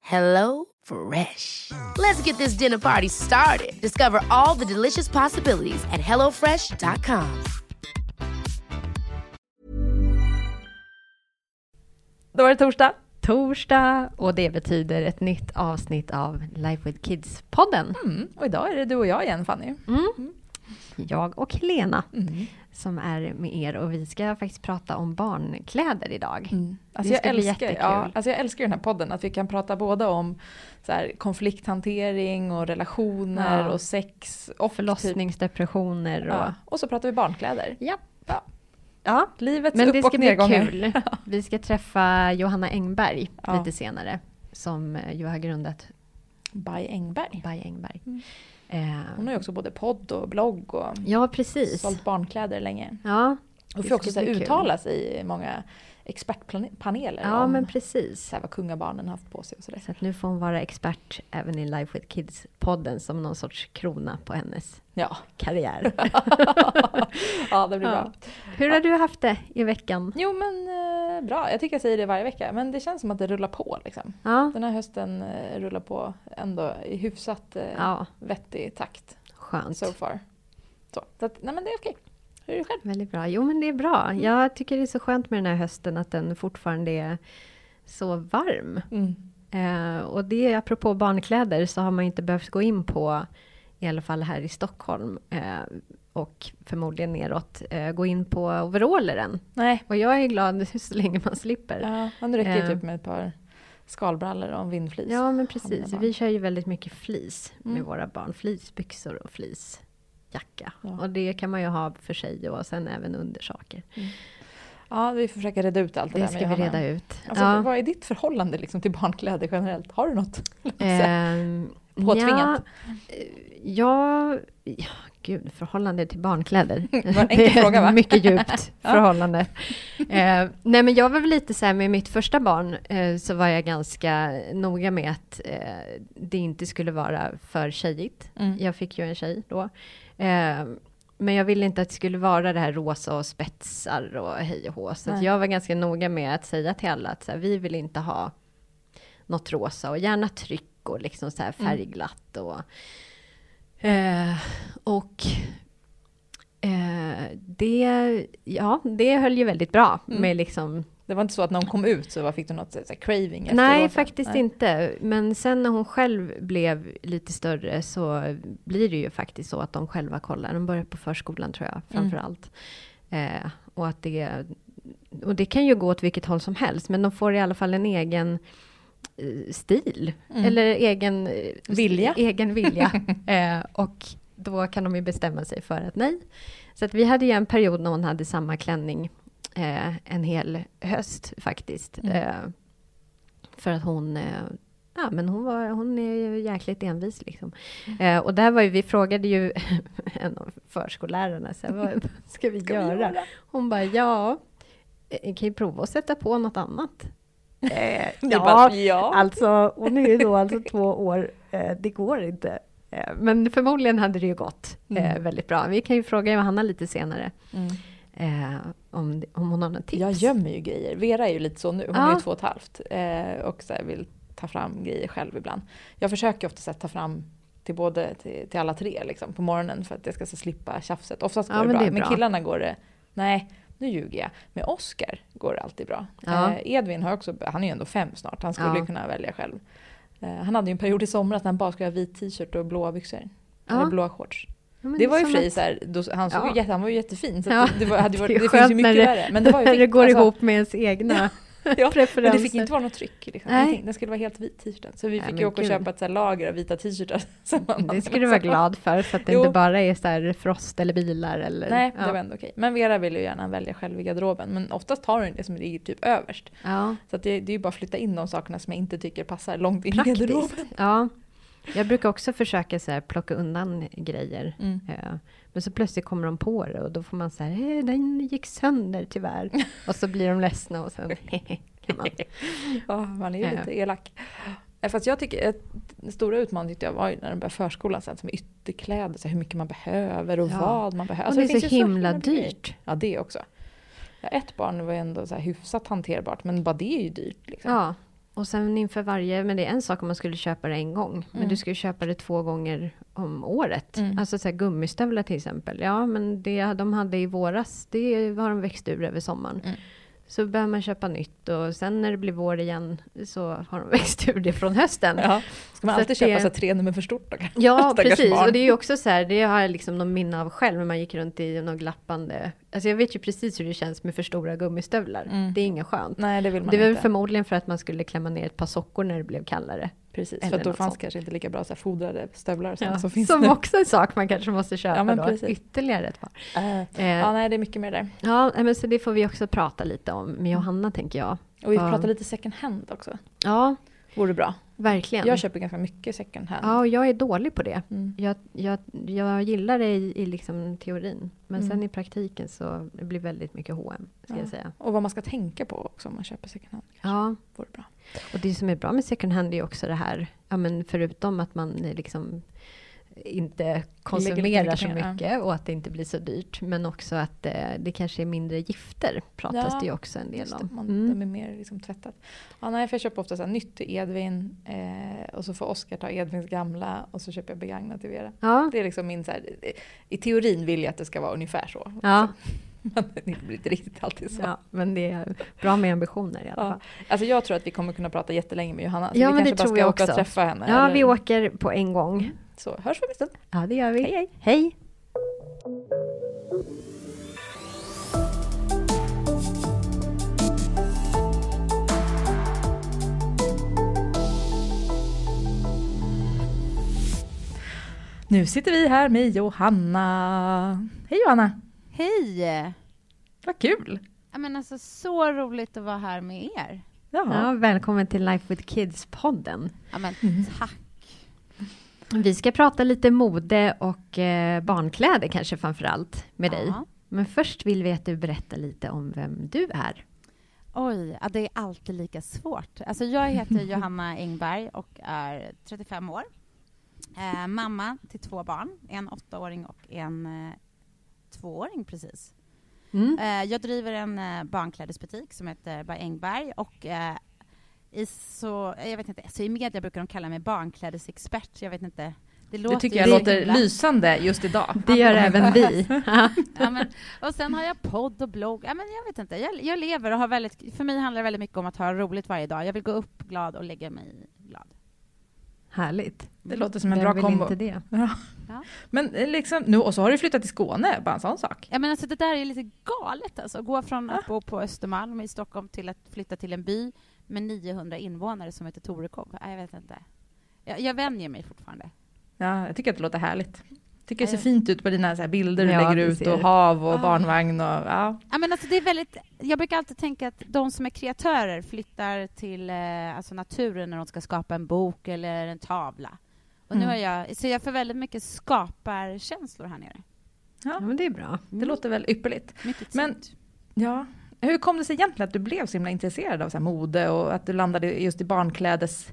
Hello Fresh. Let's get this dinner party started. Discover all the delicious possibilities at hellofresh.com. Då är det torsdag. Torsdag och det betyder ett nytt avsnitt av Life with Kids-podden. Mm. Och idag är det du och jag igen Fanny. Mm. Jag och Lena som är med er och vi ska faktiskt prata om barnkläder idag. Alltså Det jag, ska bli älskar, ja, alltså jag älskar den här podden, att vi kan prata både om så här, konflikthantering och relationer Ja. och sex och typ, Förlossningsdepressioner och... ja. Och så pratar vi barnkläder. Ja. Ja. ja. Livets Men upp det och ska bli nedgångar. kul. Vi ska träffa Johanna Engberg lite senare. Som ju har grundat By Engberg. By Engberg. Mm. Eh, Hon har ju också både podd och blogg och ja, precis. sålt barnkläder länge. Ja, Och får också så uttala sig i många expertpaneler ja om men precis. så här, vad kungabarnen haft på sig och sådär. Så att nu får hon vara expert även i Life with Kids-podden som någon sorts krona på hennes Ja. karriär. ja, det blir Ja. bra. Hur har du haft det i veckan? Jo men bra, jag tycker jag säger det varje vecka. Men det känns som att det rullar på liksom. Ja, Den här hösten eh, rullar på ändå i hyfsat eh, ja vettig takt skönt. so far. Så, så att, nej men det är okej. Hur är det själv? Väldigt bra. Jo men det är bra. Jag tycker det är så skönt med den här hösten att den fortfarande är så varm. Eh, och det apropå barnkläder så har man inte behövt gå in på, i alla fall här i Stockholm eh, och förmodligen neråt, eh, gå in på overaller än. Nej. Och jag är glad så länge man slipper. Ja, det räcker ju Eh. typ med ett par skalbrallor och en vindflis. Ja, men precis. Vi kör ju väldigt mycket flis med Mm. våra barn. Fleecebyxor och fleecejacka. Ja. Och det kan man ju ha för sig och sen även undersaker. Ja, vi får försöka reda ut allt det, Det där ska med vi reda ut. Alltså, ja. Vad är ditt förhållande liksom, till barnkläder generellt? Har du något? Ehm, Påtvingat? Ja, ja, gud, förhållande till barnkläder. det är fråga, mycket djupt förhållande. Eh, nej, men jag var väl lite så här med mitt första barn eh, så var jag ganska noga med att eh, det inte skulle vara för tjejigt. Mm. Jag fick ju en tjej då. Eh, men jag ville inte att det skulle vara det här rosa och spetsar och hej och hå. Så jag var ganska noga med att säga till alla att så här, vi vill inte ha något rosa och gärna tryck och liksom så här Mm. färgglatt. Och, eh, och eh, det, ja, det höll ju väldigt bra Mm. med liksom Det var inte så att när hon kom ut så fick du något så här, craving efter Nej, faktiskt Nej. inte. Men sen när hon själv blev lite större så blir det ju faktiskt så att de själva kollar. De börjar på förskolan tror jag, framför allt. Eh, och, att det, och det kan ju gå åt vilket håll som helst, men de får i alla fall en egen eh, stil. Mm. Eller egen eh, Vilja. Egen vilja. eh, och då kan de ju bestämma sig för att nej. Så att vi hade ju en period när hon hade samma klänning eh, en hel höst faktiskt. Mm. Eh, för att hon, eh, ja men hon, var, hon är ju jäkligt envis liksom. Mm. Eh, och där var ju, vi frågade ju en av förskollärarna, så här, vad ska vi Ska vi göra? göra? Hon bara, ja, eh, kan ju prova att sätta på något annat. Eh, är bara, ja. Alltså, hon är ju då alltså två år, eh, det går inte. Eh, men förmodligen hade det ju gått eh, Mm. väldigt bra. Vi kan ju fråga Johanna lite senare Mm. eh, om, om hon har några tips. Jag gömmer ju grejer. Vera är ju lite så nu. Hon är Ja. ju två och ett halvt eh, och så vill ta fram grejer själv ibland. Jag försöker ofta ta fram till både till, till alla tre liksom, på morgonen för att jag ska så slippa tjafset. Oftast Ja, går det men bra. det är Med bra. killarna går det, nej nu ljuger jag. Med Oscar går det alltid bra. Ja. Eh, Edvin har också, han är ju ändå fem snart, han skulle Ja. kunna välja själv. Eh, han hade ju en period i somras när han bara skulle ha vit t-shirt och blåa byxor. Ja. Eller blåa shorts. Ja, Det var ju för att- så här, då, han, såg Ja. jätte, han var ju jättefin. Så Ja, det, var, hade varit, det det, finns ju mycket det- värre. Men det var ju när det går alltså. ihop med ens egna Ja, preferenser. Men det fick inte vara något tryck. Liksom. Nej. Den skulle vara helt vit t-shirten. Så vi Nej, fick ju åka och köpa ett lager av vita t-shirtar. Det ska du vara glad för, så att det Jo. inte bara är så här frost eller bilar eller... Nej, ja. det var ändå okej. Men Vera vill ju gärna välja själv i garderoben. Men oftast har hon det som ligger typ överst. Ja, Så att det, det är ju bara att flytta in de sakerna som jag inte tycker passar långt in i garderoben. Ja. Jag brukar också försöka så här, plocka undan grejer. Mm. Eh, Men så plötsligt kommer de på det och då får man säga hey, den gick sönder tyvärr. och så blir de ledsna och sen kan man... Ja, man är ju lite elak. Eh, Fast jag tycker den stora utmaningen tyckte jag var när de började förskolan sen, som ytterkläder, så här, hur mycket man behöver och Ja. vad man behöver. Och Alltså, det är finns så himla grejer. dyrt. Ja, det också. Ja, ett barn var ju ändå så här hyfsat hanterbart, men bara det är ju dyrt. Liksom. Ja, och sen inför varje, men det är en sak om man skulle köpa det en gång, men Mm. du ska ju köpa det två gånger om året. Mm. Alltså så här, gummistövlar till exempel, ja men det de hade i våras, det har de växt ur över sommaren. Mm. Så behöver man köpa nytt och sen när det blir vår igen så har de växt ur det från hösten. Ja. Ska man Så alltid köpa det- så tre nummer för stort då? Ja, precis. barn. Och det är ju också så här, det har jag liksom någon minne av själv, när man gick runt i något glappande... Alltså jag vet ju precis hur det känns med för stora gummistövlar. Mm. Det är inget skönt. Nej, det vill man Det inte. förmodligen för att man skulle klämma ner ett par sockor när det blev kallare. Precis, eller för då fanns sånt. kanske inte lika bra så här, fodrade stövlar Ja, som finns som nu. också är en sak man kanske måste köpa Ja, men då. precis. Ytterligare ett par. Eh, Eh, Ja, nej, det är mycket mer där. ja, men så det får vi också prata lite om med Johanna tänker jag. Och vi Ja. pratar lite second hand också. Ja, Vore bra. verkligen. Jag köper ganska mycket second hand. Ja, och jag är dålig på det. Mm. Jag, jag, jag gillar det i, i liksom teorin, men Mm. sen i praktiken så det blir väldigt mycket H&M ska Ja. jag säga. Och vad man ska tänka på också om man köper second hand. kanske. Ja, Vore bra. Och det som är bra med second hand är ju också det här, ja men förutom att man liksom inte konsumerar så mycket och att det inte blir så dyrt, men också att eh, det kanske är mindre gifter, pratas Ja, det ju också en del om. man, Mm. De är mer liksom tvättat. Ja, nej, för jag köper ofta så här, nytt till Edvin eh, och så får Oskar ta Edvins gamla och så köper jag begagnat till Vera. Ja, Det är liksom min så här, I teorin vill jag att det ska vara ungefär så. ja, Men det blir inte riktigt alltid så. ja, men det är bra med ambitioner i alla Ja. fall. Alltså jag tror att vi kommer kunna prata jättelänge med Johanna. Så Ja, vi men det kanske bara tror ska jag åka och träffa henne. Ja, eller- vi åker på en gång. Så hörs vi om en stund. Ja, det gör vi. Hej, hej. hej. Nu sitter vi här med Johanna. Hej Johanna! Hej! Vad kul! Ja, men alltså, så roligt att vara här med er. Ja, välkommen till Life with Kids-podden. Ja, men, Mm. Tack. Vi ska prata lite mode och eh, barnkläder kanske framför allt med dig. Ja. Men först vill vi att du berättar lite om vem du är. Oj, ja, det är alltid lika svårt. Alltså, jag heter Johanna Engberg och är 35 år. Eh, mamma till två barn, en åttaåring och en eh, tvååring precis. Mm. Eh, jag driver en eh, barnklädesbutik som heter By Engberg och eh, i, så, jag vet inte, så i media brukar de kalla mig barnklädesexpert. Jag vet inte. Det, låter Det tycker jag så låter himla- lysande just idag. Det gör även vi. ja, men, och sen har jag podd och blogg. Ja, men jag vet inte. Jag, jag lever och har väldigt... För mig handlar det väldigt mycket om att ha roligt varje dag. Jag vill gå upp glad och lägga mig. Härligt. Det låter som en Vem bra kombo. inte det? Ja. Ja. Men eh, liksom, nu, och så har du flyttat till Skåne, bara en sån sak. Ja, men alltså, det där är lite galet. Alltså. Gå från att bo på Östermalm i Stockholm till att flytta till en by med 900 invånare som heter Torekov. Ja, Jag vet inte. Jag, jag vänjer mig fortfarande. Ja, jag tycker att det låter härligt. Tycker det ser Ja. fint ut på dina så här bilder du Ja, lägger ut och hav och Ah. barnvagn och ja. Ja, men alltså det är väldigt, jag brukar alltid tänka att de som är kreatörer flyttar till eh, alltså naturen när de ska skapa en bok eller en tavla. Och nu Mm. har jag, så jag får väldigt mycket skaparkänslor här nere. Ja, men det är bra. Det låter väl ypperligt. Mycket Men-. Ja. Hur kom det sig egentligen att du blev så himla intresserad av så här mode och att du landade just i barnklädes...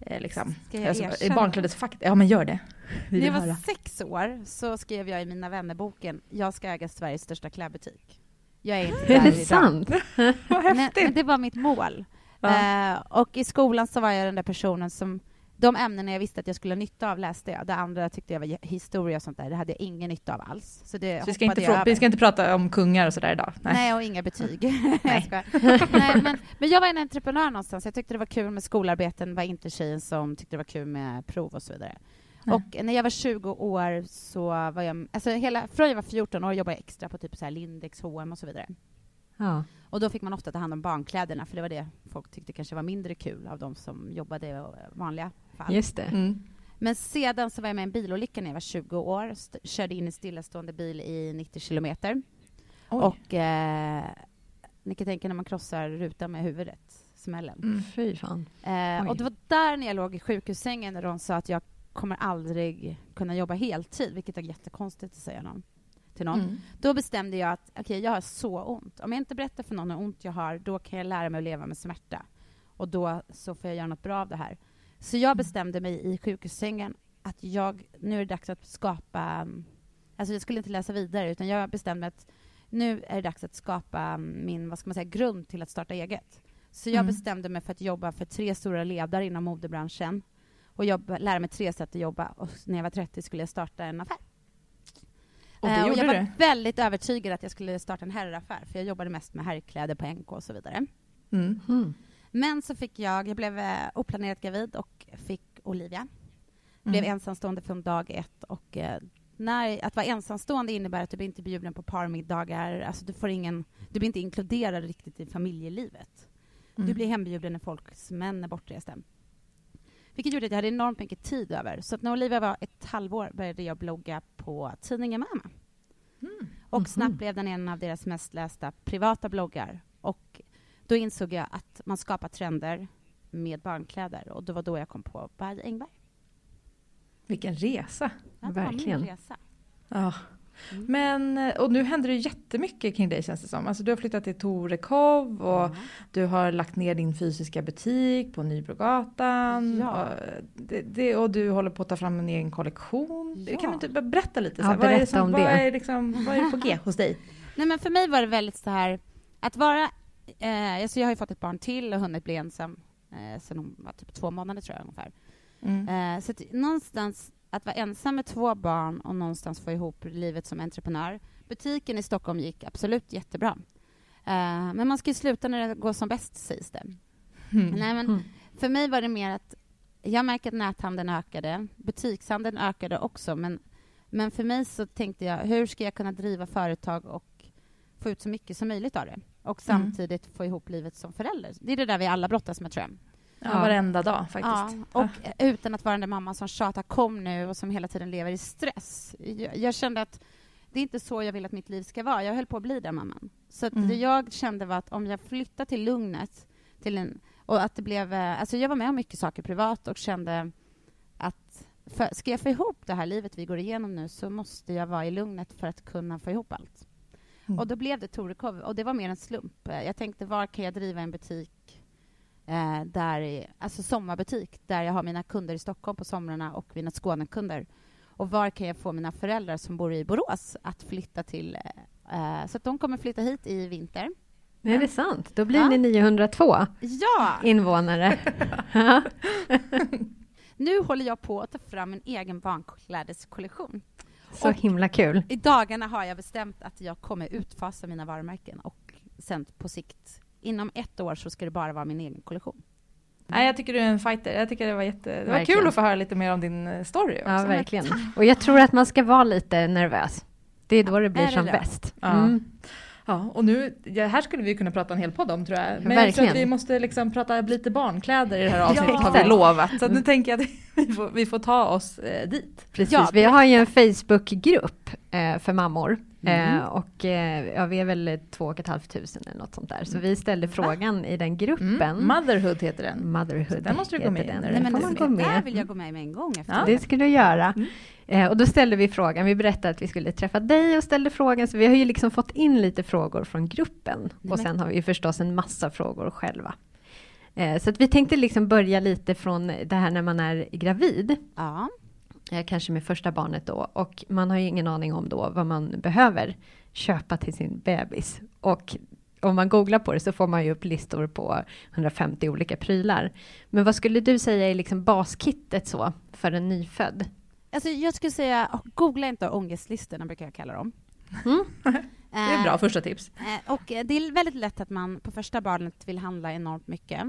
Eh, liksom, Ska jag alltså, i erkänna? barnklädesfack? Ja men gör det. När jag var höra. sex år så skrev jag i Mina vännerboken jag ska äga Sveriges största klädbutik. Jag är inte Är där det idag. sant? Vad Men, häftigt! men det var mitt mål. Ja. Eh, och i skolan så var jag den där personen som de ämnena jag visste att jag skulle ha nytta av läste jag. Det andra tyckte jag var historia och sånt där. Det hade jag ingen nytta av alls. Så, det så vi, ska inte jag vi ska inte prata om kungar och sådär idag? Nej. Nej, och inga betyg. Nej. Nej, men, men jag var en entreprenör någonstans. Jag tyckte det var kul med skolarbeten, var inte tjejen som tyckte det var kul med prov och så vidare. Och när jag var 20 år så var jag... Alltså hela, från jag var 14 år jobbade jag extra på typ så här Lindex, H&M och så vidare. Ja. Och då fick man ofta ta hand om barnkläderna, för det var det folk tyckte kanske var mindre kul av de som jobbade i vanliga fall. Just det. Mm. Men sedan så var jag med i en bilolycka när jag var 20 år. körde in i stillastående bil i 90 kilometer. Och eh, ni kan tänka när man krossar rutan med huvudet, smällen. Mm. Fy fan. Eh, och det var där när jag låg i sjukhussängen när de sa att jag kommer aldrig kunna jobba heltid, vilket är jättekonstigt att säga någon till någon. Mm. Då bestämde jag att okay, jag har så ont. Om jag inte berättar för någon hur ont jag har, då kan jag lära mig att leva med smärta. Och då så får jag göra något bra av det här. Så jag mm. bestämde mig i sjukhussängen att jag, nu är det dags att skapa... Alltså jag skulle inte läsa vidare, utan jag bestämde mig att nu är det dags att skapa min vad ska man säga, grund till att starta eget. Så jag mm. bestämde mig för att jobba för tre stora ledare inom modebranschen och jobba, lära mig tre sätt att jobba. Och när jag var 30 skulle jag starta en affär. Och, det uh, och jag var du? väldigt övertygad att jag skulle starta en herraffär, för jag jobbade mest med herrkläder på NK och så vidare. Mm. Mm. Men så fick jag, jag blev uh, oplanerat gravid och fick Olivia. Mm. Blev ensamstående från dag ett och uh, när, att vara ensamstående innebär att du blir inte bjuden på parmiddagar, alltså du, får ingen, du blir inte inkluderad riktigt i familjelivet. Du mm. blir hembjuden när folks män är bortresta. Vilket gjorde att jag hade enormt mycket tid över. Så när Olivia var ett halvår började jag blogga på tidningen Mamma. Mm. Och mhm. snabbt blev den en av deras mest lästa privata bloggar. Och då insåg jag att man skapar trender med barnkläder. Och det var då jag kom på Bad Engberg. Vilken resa! Ja, Verkligen. Resa. Ja. Mm. Men, eh, och nu händer det jättemycket kring dig känns det som. Alltså, du har flyttat till Torekov och mm. du har lagt ner din fysiska butik på Nybrogatan. Ja. Och, det, det, och du håller på att ta fram en egen kollektion. Ja. Kan du inte berätta lite? Så ja, berätta vad, är som, om vad, det. Är liksom, vad är det på G hos dig? Nej, men för mig var det väldigt så här, att vara... Eh, alltså jag har ju fått ett barn till och hunnit bli ensam eh, sen hon var typ två månader tror jag ungefär. Mm. Eh, så att, någonstans att vara ensam med två barn och någonstans få ihop livet som entreprenör. Butiken i Stockholm gick absolut jättebra. Uh, men man ska ju sluta när det går som bäst, sägs det. Mm. Nej, men mm. För mig var det mer att jag märker att näthandeln ökade. Butikshandeln ökade också, men, men för mig så tänkte jag, hur ska jag kunna driva företag och få ut så mycket som möjligt av det? Och mm. samtidigt mm. få ihop livet som förälder. Det är det där vi alla brottas med, tror jag. Ja, varenda dag faktiskt. Ja, och ja. utan att vara den där mamman som tjatar kom nu och som hela tiden lever i stress. Jag, jag, kände att det är inte så jag vill att mitt liv ska vara. Jag höll på att bli den mamman. Så mm. det jag kände var att om jag flyttar till lugnet till en, och att det blev... Eh, alltså jag var med om mycket saker privat och kände att för, ska jag få ihop det här livet vi går igenom nu så måste jag vara i lugnet för att kunna få ihop allt. Mm. Och då blev det Torekov och det var mer en slump. Jag tänkte var kan jag driva en butik eh, där, alltså sommarbutik där jag har mina kunder i Stockholm på somrarna och mina Skånekunder. Och var kan jag få mina föräldrar som bor i Borås att flytta till? Eh, så att de kommer flytta hit i vinter. Är det sant? Då blir ja. ni 902 ja. invånare. nu håller jag på att ta fram en egen barnklädeskollektion. Så och himla kul. I dagarna har jag bestämt att jag kommer utfasa mina varumärken och sen på sikt inom ett år så ska det bara vara min egen kollektion. Nej, jag tycker du är en fighter. Jag tycker det var, jätte, det var kul att få höra lite mer om din eh, story. Också. Ja, verkligen. Och jag tror att man ska vara lite nervös. Det är då det blir som det bäst. Ja. Mm. Ja, och nu, ja, här skulle vi kunna prata en hel podd om tror jag. Men Verkligen. jag tror att vi måste liksom prata lite barnkläder i det här avsnittet ja. har vi lovat. Så nu tänker jag att vi får, vi får ta oss eh, dit. Precis, ja, vi har ju en Facebookgrupp eh, för mammor. Mm. Eh, och eh, ja, vi är väl två och ett halvt tusen eller något sånt där. Så vi ställde frågan i den gruppen. Mm. Motherhood heter den. Motherhood den måste du gå med i. Nej, men man gå med. Där vill jag gå med med en gång. Efter ja. Det skulle du göra. Mm. Eh, och då ställde vi frågan, vi berättade att vi skulle träffa dig och ställde frågan, så vi har ju liksom fått in lite frågor från gruppen. Och sen har vi förstås en massa frågor själva. Eh, så att vi tänkte liksom börja lite från det här när man är gravid. Ja. Eh, kanske med första barnet då. Och man har ju ingen aning om då vad man behöver köpa till sin bebis. Och om man googlar på det så får man ju upp listor på 150 olika prylar. Men vad skulle du säga är liksom baskittet så för en nyfödd? Alltså jag skulle säga, googla inte ångestlistorna brukar jag kalla dem. Mm. det är bra första tips. Eh, och det är väldigt lätt att man på första barnet vill handla enormt mycket.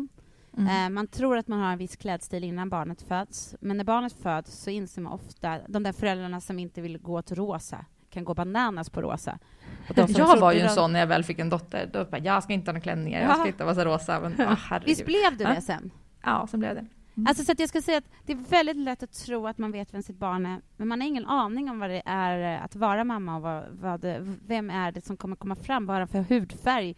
Mm. Man tror att man har en viss klädstil innan barnet föds, men när barnet föds så inser man ofta, de där föräldrarna som inte vill gå till rosa, kan gå bananas på rosa. jag var ju en de... sån när jag väl fick en dotter. Då bara, jag ska inte ha några klänningar, jag ska inte vara så rosa. Men, oh, Visst blev du det sen? Ja, sen blev det. Mm. Alltså, så att jag ska säga att det är väldigt lätt att tro att man vet vem sitt barn är, men man har ingen aning om vad det är att vara mamma och vad, vad det, vem är det som kommer komma fram, vad har för hudfärg?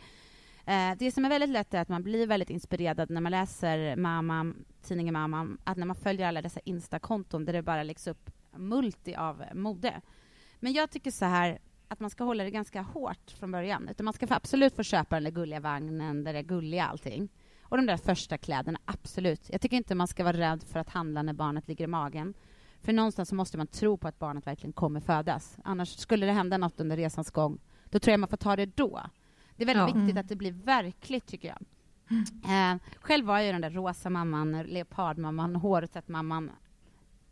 Eh, det som är väldigt lätt är att man blir väldigt inspirerad när man läser mamma, tidningen Mamma, att när man följer alla dessa Insta-konton där det bara läggs upp multi av mode. Men jag tycker så här, att man ska hålla det ganska hårt från början. Utan man ska absolut få köpa den där gulliga vagnen, där det är gulliga allting. Och de där första kläderna, absolut. Jag tycker inte man ska vara rädd för att handla när barnet ligger i magen. För någonstans så måste man tro på att barnet verkligen kommer födas. Annars skulle det hända något under resans gång, då tror jag man får ta det då. Det är väldigt ja. viktigt mm. att det blir verkligt, tycker jag. Mm. Eh, själv var jag den där rosa mamman, leopardmamman, hårtvättmamman.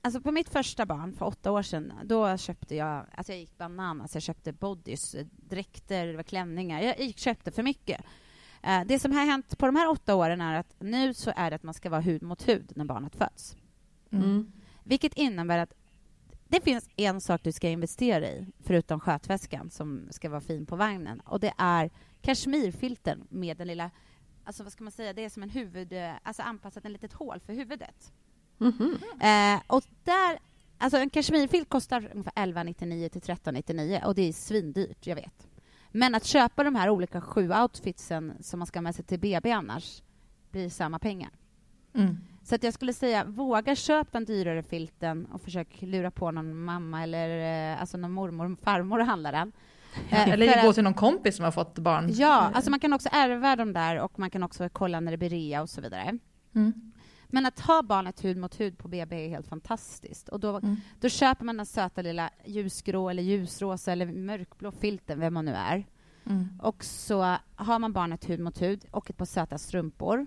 Alltså på mitt första barn för åtta år sedan, då köpte jag, alltså jag gick bananas, jag köpte bodys, dräkter, det var klänningar, jag gick, köpte för mycket. Eh, det som har hänt på de här åtta åren är att nu så är det att man ska vara hud mot hud när barnet föds. Mm. mm. Vilket innebär att det finns en sak du ska investera i, förutom skötväskan som ska vara fin på vagnen, och det är kashmirfilten med den lilla, alltså vad ska man säga, det är som en huvud, alltså anpassat en litet hål för huvudet. Mm -hmm. eh, och där, alltså en kashmirfilt kostar ungefär 11,99 till 13,99 och det är svindyrt, jag vet. Men att köpa de här olika sju outfitsen som man ska ha med sig till BB annars blir samma pengar. Mm. Så att jag skulle säga, våga köpa den dyrare filten och försök lura på någon mamma eller eh, alltså någon mormor, farmor och handla den. Eh, eller gå till någon kompis som har fått barn. Ja, alltså man kan också ärva dem där och man kan också kolla när det blir rea och så vidare. Mm. Men att ha barnet hud mot hud på BB är helt fantastiskt. Och då, mm. då köper man den söta lilla ljusgrå eller ljusrosa eller mörkblå filten, vem man nu är. Mm. Och så har man barnet hud mot hud och ett par söta strumpor.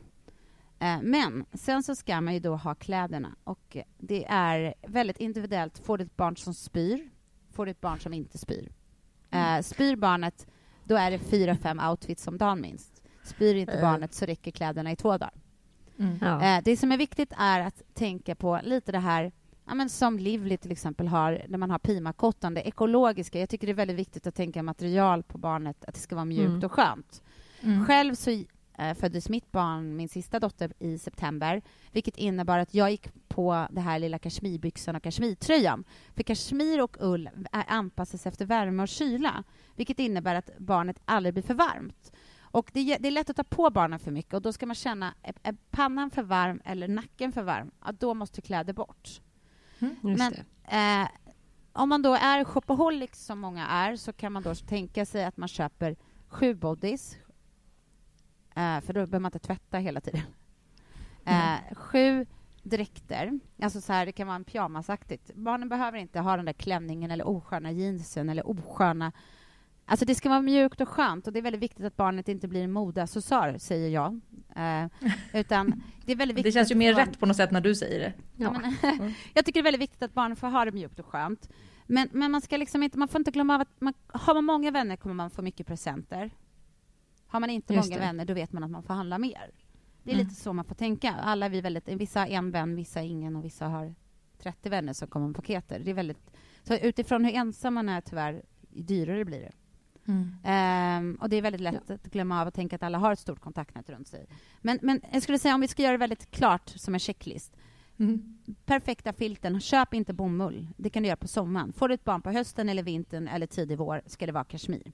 Eh, men sen så ska man ju då ha kläderna och det är väldigt individuellt. Får du ett barn som spyr? Får du ett barn som inte spyr? Mm. Eh, spyr barnet, då är det fyra, fem outfits om dagen minst. Spyr inte uh. barnet så räcker kläderna i två dagar. Mm. Ja. Eh, det som är viktigt är att tänka på lite det här ja, men som Livly till exempel har, när man har pimakottan, det ekologiska. Jag tycker det är väldigt viktigt att tänka material på barnet, att det ska vara mjukt mm. och skönt. Mm. Själv så eh, föddes mitt barn, min sista dotter, i september, vilket innebar att jag gick på det här lilla kashmirbyxan och kashmirtröjan. För kashmir och ull anpassas efter värme och kyla, vilket innebär att barnet aldrig blir för varmt. Och det, det, är lätt att ta på barnen för mycket och då ska man känna, är, är pannan för varm eller nacken för varm, ja, då måste kläder bort. Mm, Men eh, om man då är shopaholic som många är så kan man då tänka sig att man köper sju bodies, eh, för då behöver man inte tvätta hela tiden. Mm. Eh, sju dräkter, alltså så här, det kan vara en pyjamasaktigt. Barnen behöver inte ha den där klänningen eller osköna jeansen eller osköna Alltså det ska vara mjukt och skönt och det är väldigt viktigt att barnet inte blir en modeaccessoar, säger jag. Eh, utan det är väldigt viktigt Det känns ju mer barn... rätt på något sätt när du säger det. Ja. ja men, jag tycker det är väldigt viktigt att barnen får ha det mjukt och skönt. Men, men man ska liksom inte, man får inte glömma av att man, har man många vänner kommer man få mycket presenter. Har man inte Just många det. vänner, då vet man att man får handla mer. Det är mm. lite så man får tänka. Alla vi väldigt, vissa har en vän, vissa ingen och vissa har 30 vänner som kommer med paketer. Det är väldigt, så utifrån hur ensam man är tyvärr, dyrare blir det. Mm. Um, och det är väldigt lätt ja. att glömma av och tänka att alla har ett stort kontaktnät runt sig. Men, men jag skulle säga om vi ska göra det väldigt klart som en checklist. Mm. Perfekta filten, köp inte bomull. Det kan du göra på sommaren. Får du ett barn på hösten eller vintern eller tidig vår ska det vara kashmir.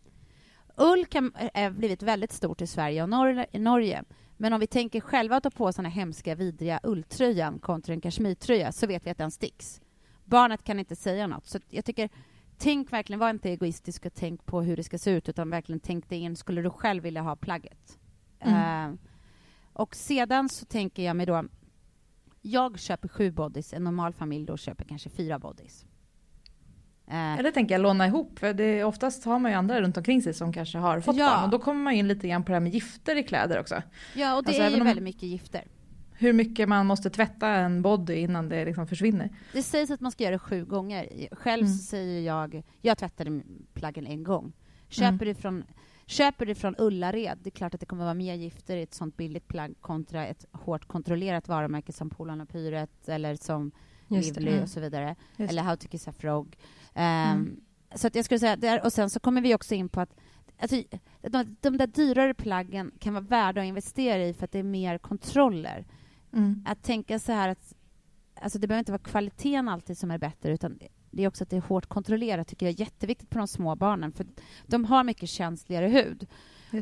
Ull kan ha blivit väldigt stort i Sverige och Nor Norge. Men om vi tänker själva att ta på såna hemska, vidriga ulltröjan kontra en kashmirtröja så vet vi att den sticks. Barnet kan inte säga något. Så jag tycker tänk verkligen, var inte egoistisk och tänk på hur det ska se ut, utan verkligen tänk dig in, skulle du själv vilja ha plagget? Mm. Uh, och sedan så tänker jag mig då, jag köper sju bodies, en normal familj då köper kanske fyra bodies. Eh, Eller tänker jag låna ihop, för det, oftast har man ju andra runt omkring sig som kanske har fått ja. barn och då kommer man in lite grann på det här med gifter i kläder också. Ja, och det alltså, är ju väldigt mycket gifter. Hur mycket man måste tvätta en body innan det liksom försvinner. Det sägs att man ska göra det sju gånger. Själv mm. säger jag, jag tvättade plaggen en gång. Köper mm. det från Köper du från Ullared, det är klart att det kommer vara mer gifter i ett sånt billigt plagg kontra ett hårt kontrollerat varumärke som Polarn och Pyret eller som Livly mm. och så vidare. Just eller How to Kiss a Frog. Um, mm. Så att jag skulle säga, där, och sen så kommer vi också in på att alltså, de, de där dyrare plaggen kan vara värda att investera i för att det är mer kontroller. Mm. Att tänka så här att alltså det behöver inte vara kvaliteten alltid som är bättre utan det är också att det är hårt kontrollerat tycker jag är jätteviktigt på de små barnen för de har mycket känsligare hud.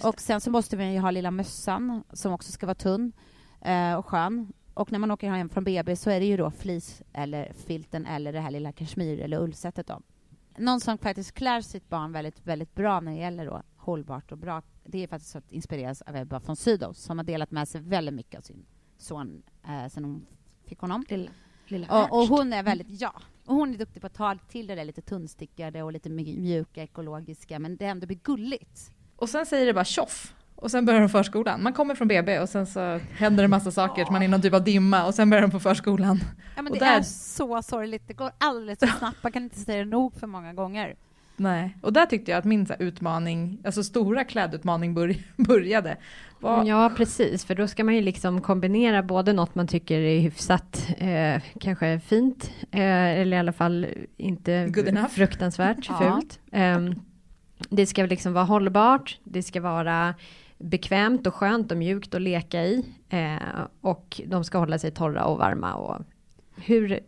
Och sen så måste vi ha lilla mössan som också ska vara tunn eh, och skön. Och när man åker hem från BB så är det ju då flis eller filten eller det här lilla kashmir eller ullsättet då. Någon som faktiskt klär sitt barn väldigt, väldigt bra när det gäller då hållbart och bra, det är faktiskt att inspireras av Ebba von Sydow som har delat med sig väldigt mycket av sin son eh, sen hon fick honom. Lilla, lilla och, och, hon är väldigt, ja, och hon är duktig på att ta till det där lite tunnstickade och lite mjuka, ekologiska, men det ändå blir gulligt. Och sen säger det bara tjoff. Och sen börjar de förskolan. Man kommer från BB och sen så händer det massa saker, oh. man är någon typ av dimma och sen börjar de på förskolan. Ja men och det där... är så sorgligt, det går alldeles för snabbt, man kan inte säga det nog för många gånger. Nej, och där tyckte jag att min utmaning, alltså stora klädutmaning bör, började. Var... Ja, precis, för då ska man ju liksom kombinera både något man tycker är hyfsat, eh, kanske fint, eh, eller i alla fall inte fruktansvärt fult. Eh, det ska liksom vara hållbart, det ska vara bekvämt och skönt och mjukt att leka i. Eh, och de ska hålla sig torra och varma och hur,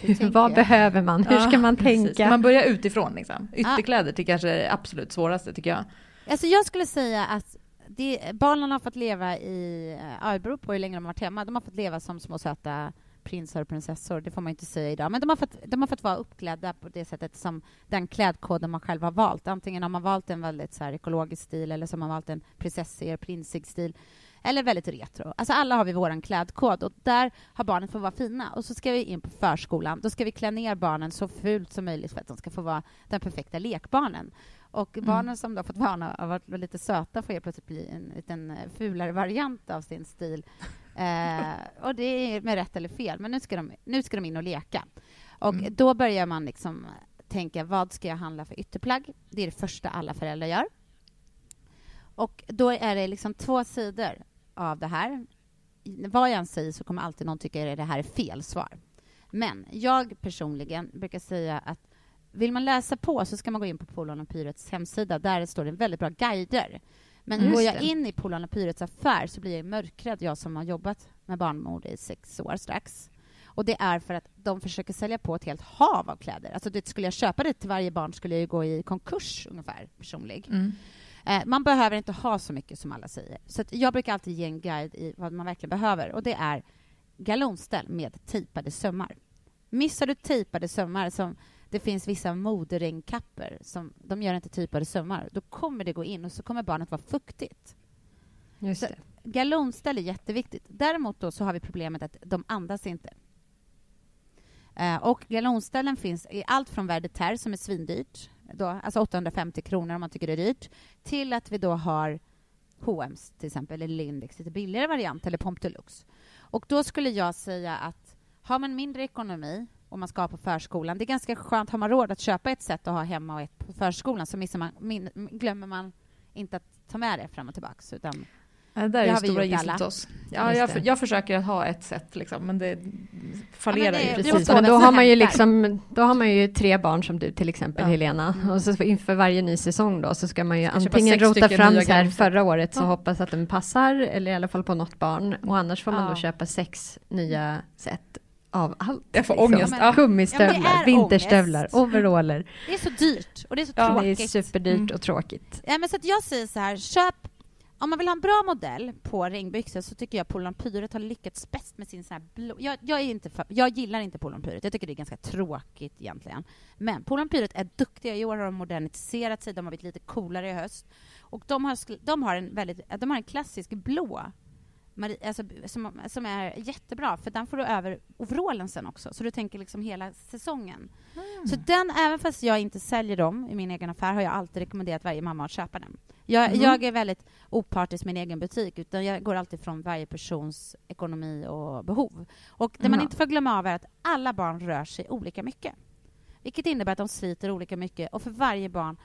hur vad behöver man? Hur ska man precis. tänka? Man börjar utifrån liksom. Ytterkläder till kanske det absolut svåraste tycker jag. Alltså jag skulle säga att det, barnen har fått leva i, ja, det beror på hur länge de har varit hemma, de har fått leva som små söta prinsar och prinsessor, det får man inte säga idag, men de har, fått, de har fått vara uppklädda på det sättet som den klädkoden man själv har valt. Antingen har man valt en väldigt så här, ekologisk stil eller så har man valt en prinsessig, prinsig stil eller väldigt retro. Alltså alla har vi vår klädkod och där har barnen fått vara fina. Och så ska vi in på förskolan. Då ska vi klä ner barnen så fult som möjligt för att de ska få vara den perfekta lekbarnen. Och mm. barnen som då fått vana av att vara lite söta får helt plötsligt bli en liten fulare variant av sin stil. Eh, och det är med rätt eller fel, men nu ska de, nu ska de in och leka. Och mm. då börjar man liksom tänka, vad ska jag handla för ytterplagg? Det är det första alla föräldrar gör. Och då är det liksom två sidor av det här. Vad jag än säger så kommer alltid någon tycka att det här är fel svar. Men jag personligen brukar säga att vill man läsa på så ska man gå in på Polon och Pyrets hemsida. Där står det väldigt bra guider. Men mm. går jag in i och Pyrets affär så blir jag mörkrädd, jag som har jobbat med barnmode i sex år strax. Och det är för att de försöker sälja på ett helt hav av kläder. Alltså det, skulle jag köpa det till varje barn skulle jag ju gå i konkurs ungefär, personlig. Mm. Eh, man behöver inte ha så mycket som alla säger. Så jag brukar alltid ge en guide i vad man verkligen behöver och det är galonställ med tejpade sömmar. Missar du tejpade sömmar som det finns vissa moderängkappor som de gör inte tejpade sömmar, då kommer det gå in och så kommer barnet vara fuktigt. Just det. galonställ är jätteviktigt. Däremot då så har vi problemet att de andas inte. Uh, och galonställen finns i allt från Verdeter som är svindyrt då, alltså 850 kronor om man tycker det är dyrt, till att vi då har H&M's till exempel, eller Lindex, lite billigare variant, eller Pompdelux. Och då skulle jag säga att har man mindre ekonomi och man ska ha på förskolan, det är ganska skönt, har man råd att köpa ett sätt att ha hemma och ett på förskolan så missar man, min, glömmer man inte att ta med det fram och tillbaka, utan det där är det stora gisslet oss. Ja, jag, jag, försöker ha ett sätt, liksom, men det fallerar ja, ju. Precis. Men då har, man ju liksom, då har man ju tre barn som du till exempel, ja. Helena. Mm. Och så inför varje ny säsong då, så ska man ju ska antingen rota fram så här förra året, så ja. hoppas att den passar, eller i alla fall på något barn. Och annars får man då köpa sex nya set av allt. Jag får liksom. ångest. Ja, Gummistövlar, ja, vinterstövlar, ångest. overaller. Det är så dyrt och det är så tråkigt. Det är superdyrt mm. och tråkigt. Ja, men så att jag säger så här, köp om man vill ha en bra modell på ringbyxor så tycker jag Polon Pyret har lyckats bäst med sin sån här blå... Jag, jag, är inte för, jag gillar inte Polon Pyret, jag tycker det är ganska tråkigt egentligen. Men Polon Pyret är duktiga, i år har de moderniserat sig, de har blivit lite coolare i höst. Och de har, de har, en, väldigt, de har en klassisk blå Marie, alltså, som, som är jättebra, för den får du över overallen sen också, så du tänker liksom hela säsongen. Mm. Så den, även fast jag inte säljer dem i min egen affär, har jag alltid rekommenderat varje mamma att köpa den. Jag, mm. jag är väldigt opartisk med min egen butik, utan jag går alltid från varje persons ekonomi och behov. Och det mm. man inte får glömma av är att alla barn rör sig olika mycket. Vilket innebär att de sliter olika mycket, och för varje barn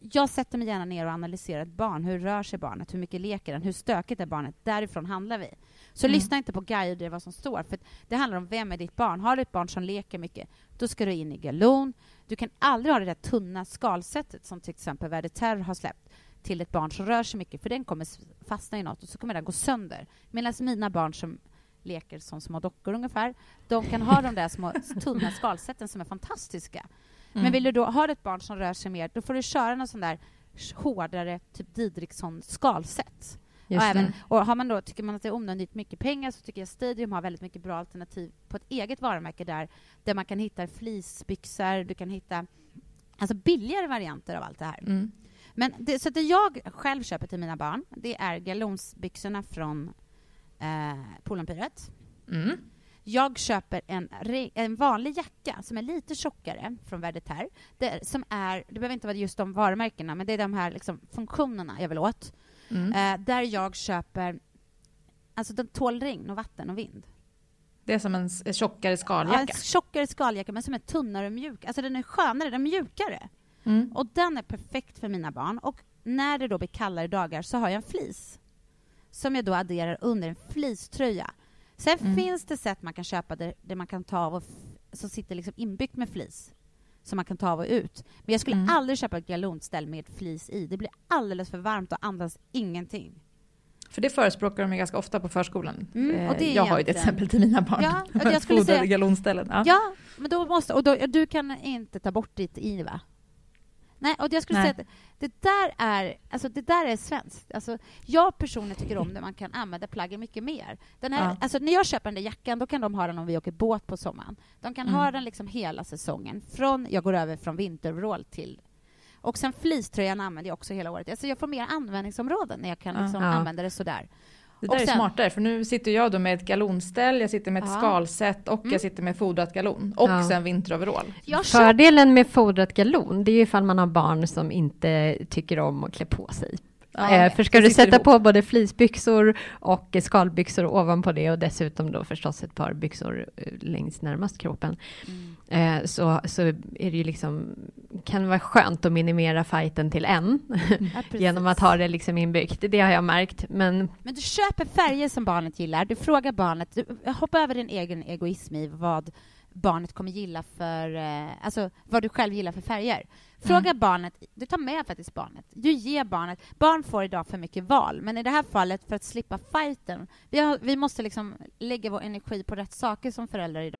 jag sätter mig gärna ner och analyserar ett barn. Hur rör sig barnet? Hur mycket leker den? Hur stökigt är barnet? Därifrån handlar vi. Så mm. lyssna inte på guider, vad som står. För Det handlar om vem är ditt barn. Har du ett barn som leker mycket, då ska du in i galon. Du kan aldrig ha det där tunna skalsättet som till exempel Verdeterr har släppt till ett barn som rör sig mycket, för den kommer fastna i något och så kommer den gå sönder. Medan mina barn som leker som små dockor ungefär, de kan ha de där små tunna skalsätten som är fantastiska. Mm. Men vill du då ha ett barn som rör sig mer, då får du köra någon sån där hårdare, typ Didriksson skalsätt. Och, även, och har man då, tycker man att det är onödigt mycket pengar så tycker jag Stadium har väldigt mycket bra alternativ på ett eget varumärke där, där man kan hitta fleecebyxor, du kan hitta alltså billigare varianter av allt det här. Mm. Men det, så det jag själv köper till mina barn, det är galonsbyxorna från eh, Polenpyret. Mm. Jag köper en, en vanlig jacka som är lite tjockare från Verdeter. Det, som är, det behöver inte vara just de varumärkena, men det är de här liksom, funktionerna jag vill åt. Mm. Eh, där jag köper... Alltså den tål regn och vatten och vind. Det är som en, en tjockare skaljacka? Ja, en tjockare skaljacka, men som är tunnare och mjuk. Alltså den är skönare, den är mjukare. Mm. Och den är perfekt för mina barn. Och när det då blir kallare dagar så har jag en flis som jag då adderar under en fleecetröja. Sen mm. finns det sätt man kan köpa där, där man kan ta av och som sitter liksom inbyggt med flis som man kan ta av och ut. Men jag skulle mm. aldrig köpa ett galonställ med flis i. Det blir alldeles för varmt och andas ingenting. För det förespråkar de ganska ofta på förskolan. Mm, och det jag har ju ett exempel till mina barn. Ja, och jag skulle säga, galonställen. Ja. ja, men då måste, och då, du kan inte ta bort ditt i, va? Nej, och jag skulle Nej. säga att det där är, alltså det där är svenskt. Alltså, jag personligen tycker om när man kan använda plaggen mycket mer. Den här, ja. alltså, när jag köper den där jackan, då kan de ha den om vi åker båt på sommaren. De kan mm. ha den liksom hela säsongen. Från, jag går över från vinteroverall till... Och sen fleecetröjan använder jag också hela året. Alltså, jag får mer användningsområden när jag kan liksom ja. använda det sådär. Det där sen, är smartare, för nu sitter jag då med ett galonställ, jag sitter med ett ja. skalsätt och mm. jag sitter med fodrat galon. Och ja. sen vinteroverall. Fördelen med fodrat galon, det är ju ifall man har barn som inte tycker om att klä på sig. Ja, eh, för ska du sätta på både fleecebyxor och skalbyxor ovanpå det och dessutom då förstås ett par byxor eh, längst närmast kroppen. Mm. Eh, så, så är det ju liksom, kan det vara skönt att minimera fighten till en ja, genom att ha det liksom inbyggt. Det har jag märkt. Men... men du köper färger som barnet gillar, du frågar barnet, du hoppar över din egen egoism i vad barnet kommer gilla för, alltså vad du själv gillar för färger. Fråga mm. barnet, du tar med faktiskt barnet, du ger barnet, barn får idag för mycket val, men i det här fallet för att slippa fighten, vi, har, vi måste liksom lägga vår energi på rätt saker som föräldrar idag.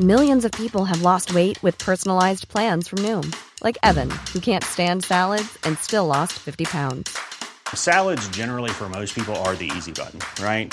Millions of people have lost weight with personalized plans from Noom. Like Evan, who can't stand salads and still lost 50 pounds. Salads generally for most people are the easy button, right?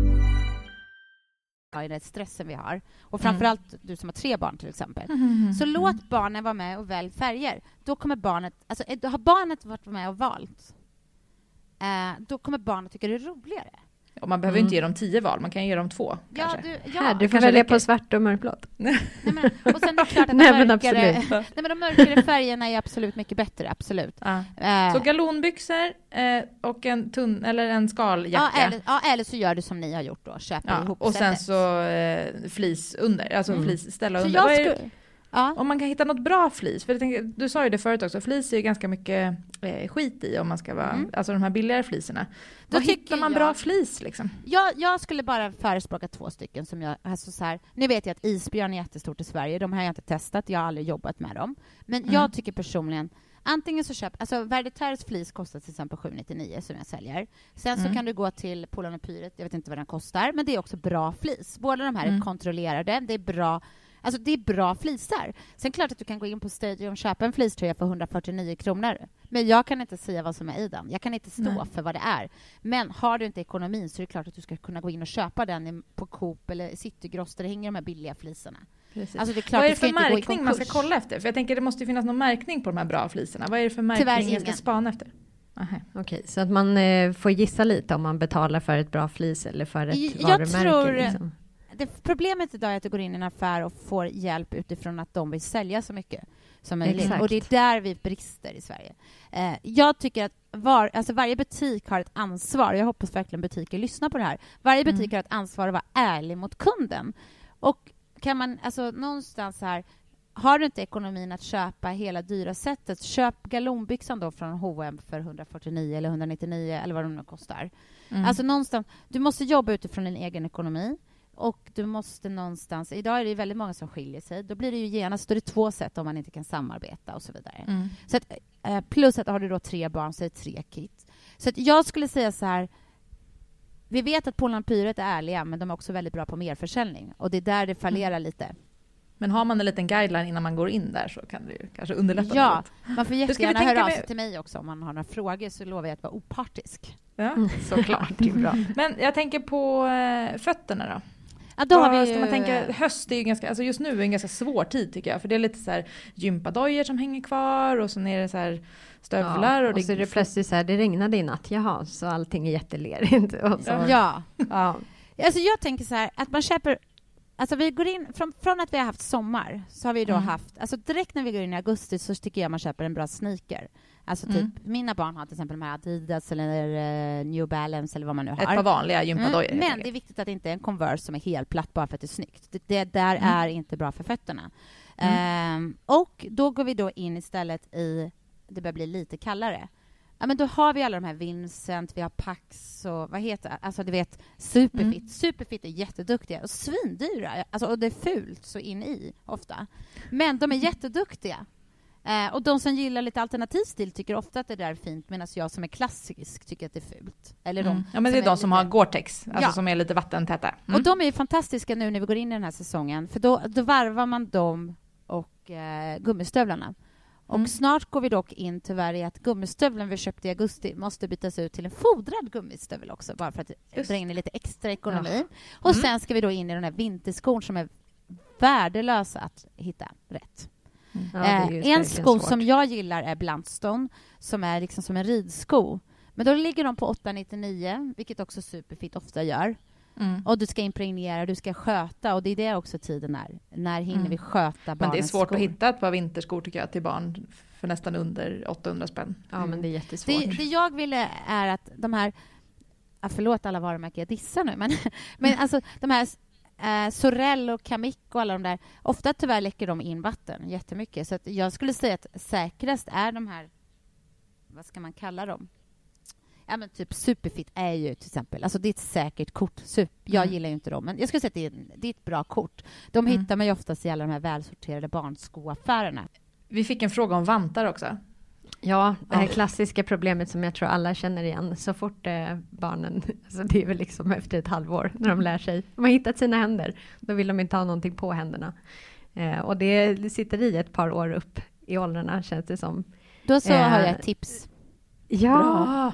Den stressen vi har. Och framförallt du som har tre barn till exempel. Så låt barnen vara med och välj färger. Då kommer barnet, alltså har barnet varit med och valt, eh, då kommer barnet tycka det är roligare. Och man behöver inte ge dem tio val, man kan ge dem två. Ja, kanske. du, ja. Här, du får kanske välja räcker. på svart och mörkblått. Nej, men, och sen är det klart att Nej, de, men mörkare, absolut. nej, men de mörkare färgerna är absolut mycket bättre, absolut. Ja. Eh, Så galonbyxor eh, och en tunn, eller en ja, skaljacka. eller, ja, eller så gör du som ni har gjort då, köper Ja, ihop och sen sättet. så eh, flis under, alltså flis ställa Så under. jag. Ja. Om man kan hitta något bra flis, för tänker, du sa ju det förut också, flis är ju ganska mycket eh, skit i om man ska vara, Mm. alltså de här billigare fliserna. Då Var hittar man jag- bra flis liksom? Jag, jag skulle bara förespråka två stycken som jag... Alltså så här, nu vet jag att isbjörn är jättestort i Sverige. De har jag inte testat. Jag har aldrig jobbat med dem. Men Mm. jag tycker personligen... Antingen så köp... Alltså Verditaires flis kostar till exempel 799 som jag säljer. Sen så Mm. kan du gå till Polarn och Pyret. Jag vet inte vad den kostar, men det är också bra flis. Båda de här är Mm. kontrollerade. Det är bra... Alltså det är bra flisar. Sen klart att du kan gå in på Stadium och köpa en fleecetröja för 149 kronor. Men jag kan inte säga vad som är i den. Jag kan inte stå Nej. för vad det är. Men har du inte ekonomin så är det klart att du ska kunna gå in och köpa den på Coop eller Citygross där det hänger de här billiga fliserna. Precis. Alltså det är klart, Vad är det för märkning man ska kolla efter? För jag tänker det måste ju finnas någon märkning på de här bra fliserna. Vad är det för märkning Tyvärr jag ska spana efter? Okej, så att man eh, får gissa lite om man betalar för ett bra flis eller för ett Jag varumärke. tror- liksom. Det, problemet idag är att du går in i en affär och får hjälp utifrån att de vill sälja så mycket som möjligt. Och det är där vi brister i Sverige. Eh, jag tycker att var, alltså varje butik har ett ansvar. Jag hoppas verkligen butiker lyssnar på det här. Varje butik Mm. har ett ansvar att vara ärlig mot kunden. Och kan man, alltså någonstans här, har du inte ekonomin att köpa hela dyra sättet, köp galonbyxan då från H&M för 149 eller 199 eller vad de nu kostar. Mm. Alltså någonstans, du måste jobba utifrån din egen ekonomi och du måste någonstans, idag är det väldigt många som skiljer sig, då blir det ju genast, då är det två sätt om man inte kan samarbeta och så vidare. Mm. Så att, eh, plus att har du då tre barn så är det tre kit. Så att jag skulle säga så här, vi vet att Polarn Pyret är ärliga, men de är också väldigt bra på merförsäljning och det är där det fallerar lite. Men har man en liten guideline innan man går in där så kan det ju kanske underlätta Ja, något. man får jättegärna höra av med- sig till mig också om man har några frågor så lovar jag att vara opartisk. Ja, Mm. såklart. Det är bra. Men jag tänker på eh, fötterna då. Ja, då har vi ska ju, man tänka, höst är ju ganska, alltså just nu är en ganska svår tid tycker jag. För det är lite så här gympadojor som hänger kvar och så är det så här stövlar. Ja, och, och så är det plötsligt så här, det regnade i natt, jaha, så allting är jättelerigt. Och så, Ja. ja. Alltså jag tänker så här, att man köper... Alltså vi går in, från, från att vi har haft sommar, så har vi då Mm. haft... Alltså direkt när vi går in i augusti så tycker jag man köper en bra sneaker. Alltså typ, Mm. mina barn har till exempel de här Adidas eller eh, New Balance eller vad man nu har. Ett par vanliga gympadojor. helt Mm, men det är viktigt att det inte är en Converse som är helt platt bara för att det är snyggt. Det, det där Mm. är inte bra för fötterna. Mm. Ehm, och då går vi då in istället i, det börjar bli lite kallare. Ja, men då har vi alla de här Vincent, vi har Pax och vad heter det? Alltså du vet, Superfit. Mm. Superfit är jätteduktiga och svindyra. Alltså, och det är fult så in i ofta. Men de är jätteduktiga. Eh, och de som gillar lite alternativ stil tycker ofta att det där är fint medan jag som är klassisk tycker att det är fult. Eller de Mm. Ja men det är de som lite- har Gore-Tex, alltså Ja. som är lite vattentäta. Mm. och de är fantastiska nu när vi går in i den här säsongen, för då, då varvar man dem och eh, gummistövlarna. Och Mm. snart går vi dock in tyvärr i att gummistövlen vi köpte i augusti måste bytas ut till en fodrad gummistövel också, bara för att Just. dra in lite extra ekonomi. Ja. Och Mm. sen ska vi då in i den här vinterskon som är värdelösa att hitta rätt. Ja, är ju Eh, en sko svårt. som jag gillar är Bluntstone, som är liksom som en ridsko. Men då ligger de på 899, vilket också Superfit ofta gör. Mm. Och du ska impregnera, du ska sköta och det är det också tiden är. När hinner Mm. vi sköta Men barnens det är svårt skor? att hitta ett par vinterskor tycker jag till barn för nästan under 800 spänn. Ja, men det är jättesvårt. Det, det jag ville är att de här, ja, förlåt alla varumärken jag dissar nu, men, men alltså de här eh, Sorell och Kamik och alla de där, ofta tyvärr läcker de in vatten jättemycket. Så att jag skulle säga att säkrast är de här, vad ska man kalla dem? Ja, men typ Superfit är ju till exempel, alltså det är ett säkert kort. Sup- jag Mm. gillar ju inte dem, men jag skulle säga att det är, det är ett bra kort. De Mm. hittar man ju oftast i alla de här välsorterade barnskoaffärerna. Vi fick en fråga om vantar också. Ja, det här klassiska problemet som jag tror alla känner igen. Så fort eh, barnen, alltså det är väl liksom efter ett halvår när de lär sig, de har hittat sina händer, då vill de inte ha någonting på händerna. Eh, och det sitter i ett par år upp i åldrarna känns det som. Då så Eh, har jag ett tips. Ja, Bra!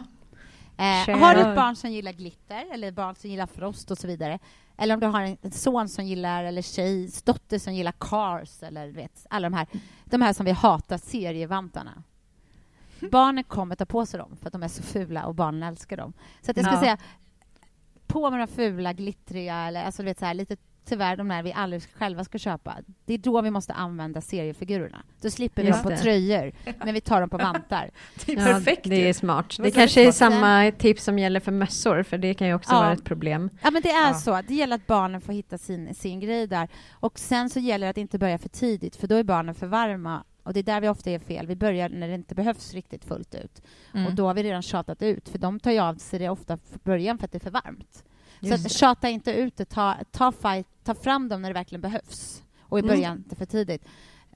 Eh, har du ett barn som gillar glitter eller barn som gillar frost och så vidare eller om du har en, en son som gillar, eller tjej, dotter som gillar Cars eller vet, alla de här, de här som vi hatar, serievantarna. Barnen kommer ta på sig dem för att de är så fula och barnen älskar dem. Så att jag skulle ja. säga, på med de fula, glittriga, eller alltså, du vet, så här, lite tyvärr de där vi aldrig själva ska köpa. Det är då vi måste använda seriefigurerna. Då slipper vi dem på tröjor, men vi tar dem på vantar. Det är perfekt. Ja, det är smart. Det, det kanske är samma tips som gäller för mössor, för det kan ju också ja. vara ett problem. Ja, men det är ja. så. Det gäller att barnen får hitta sin, sin grej där. Och sen så gäller det att inte börja för tidigt, för då är barnen för varma och det är där vi ofta är fel. Vi börjar när det inte behövs riktigt fullt ut. Mm. Och då har vi redan tjatat ut, för de tar ju av sig det ofta från början för att det är för varmt. Så att, tjata inte ut det, ta, ta, fight, ta fram dem när det verkligen behövs. Och i mm. början mm. inte för tidigt.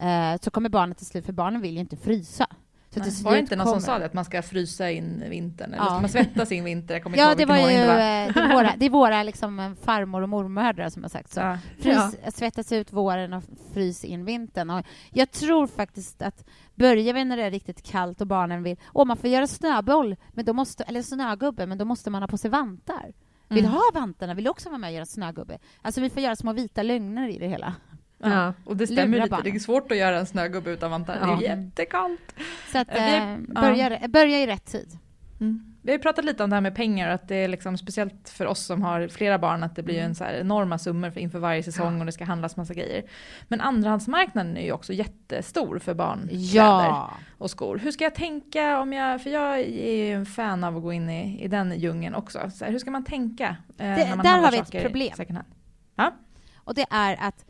Uh, så kommer barnet till slut, för barnen vill ju inte frysa. Så Nej, var det inte någon kommer... som sa det, att man ska frysa in vintern? Eller ja. ska man svettas in vintern? Jag kommer ja, det var ju det, var. Eh, det är våra, det är våra liksom, farmor och mormödrar som har sagt så. Ja. Frys, ja. Svettas ut våren och frys in vintern. Och jag tror faktiskt att börjar vi när det är riktigt kallt och barnen vill... Åh, man får göra snöboll, men då måste, eller snögubbe, men då måste man ha på sig vantar. Vill mm. ha vantarna, vill också vara med och göra snögubbe. Alltså vi får göra små vita lögner i det hela. Ja, och det stämmer lite. Det är svårt att göra en snögubbe utan vantar. Ja. Det är jättekallt. Så att, eh, börja, ja. börja i rätt tid. Mm. Vi har ju pratat lite om det här med pengar, att det är liksom speciellt för oss som har flera barn, att det blir mm. en så här enorma summor inför varje säsong och det ska handlas massa grejer. Men andrahandsmarknaden är ju också jättestor för barnkläder ja. och skor. Hur ska jag tänka om jag, för jag är ju en fan av att gå in i, i den djungeln också. Så här, hur ska man tänka? Eh, det, man där har vi ett problem. Ja? Och det är att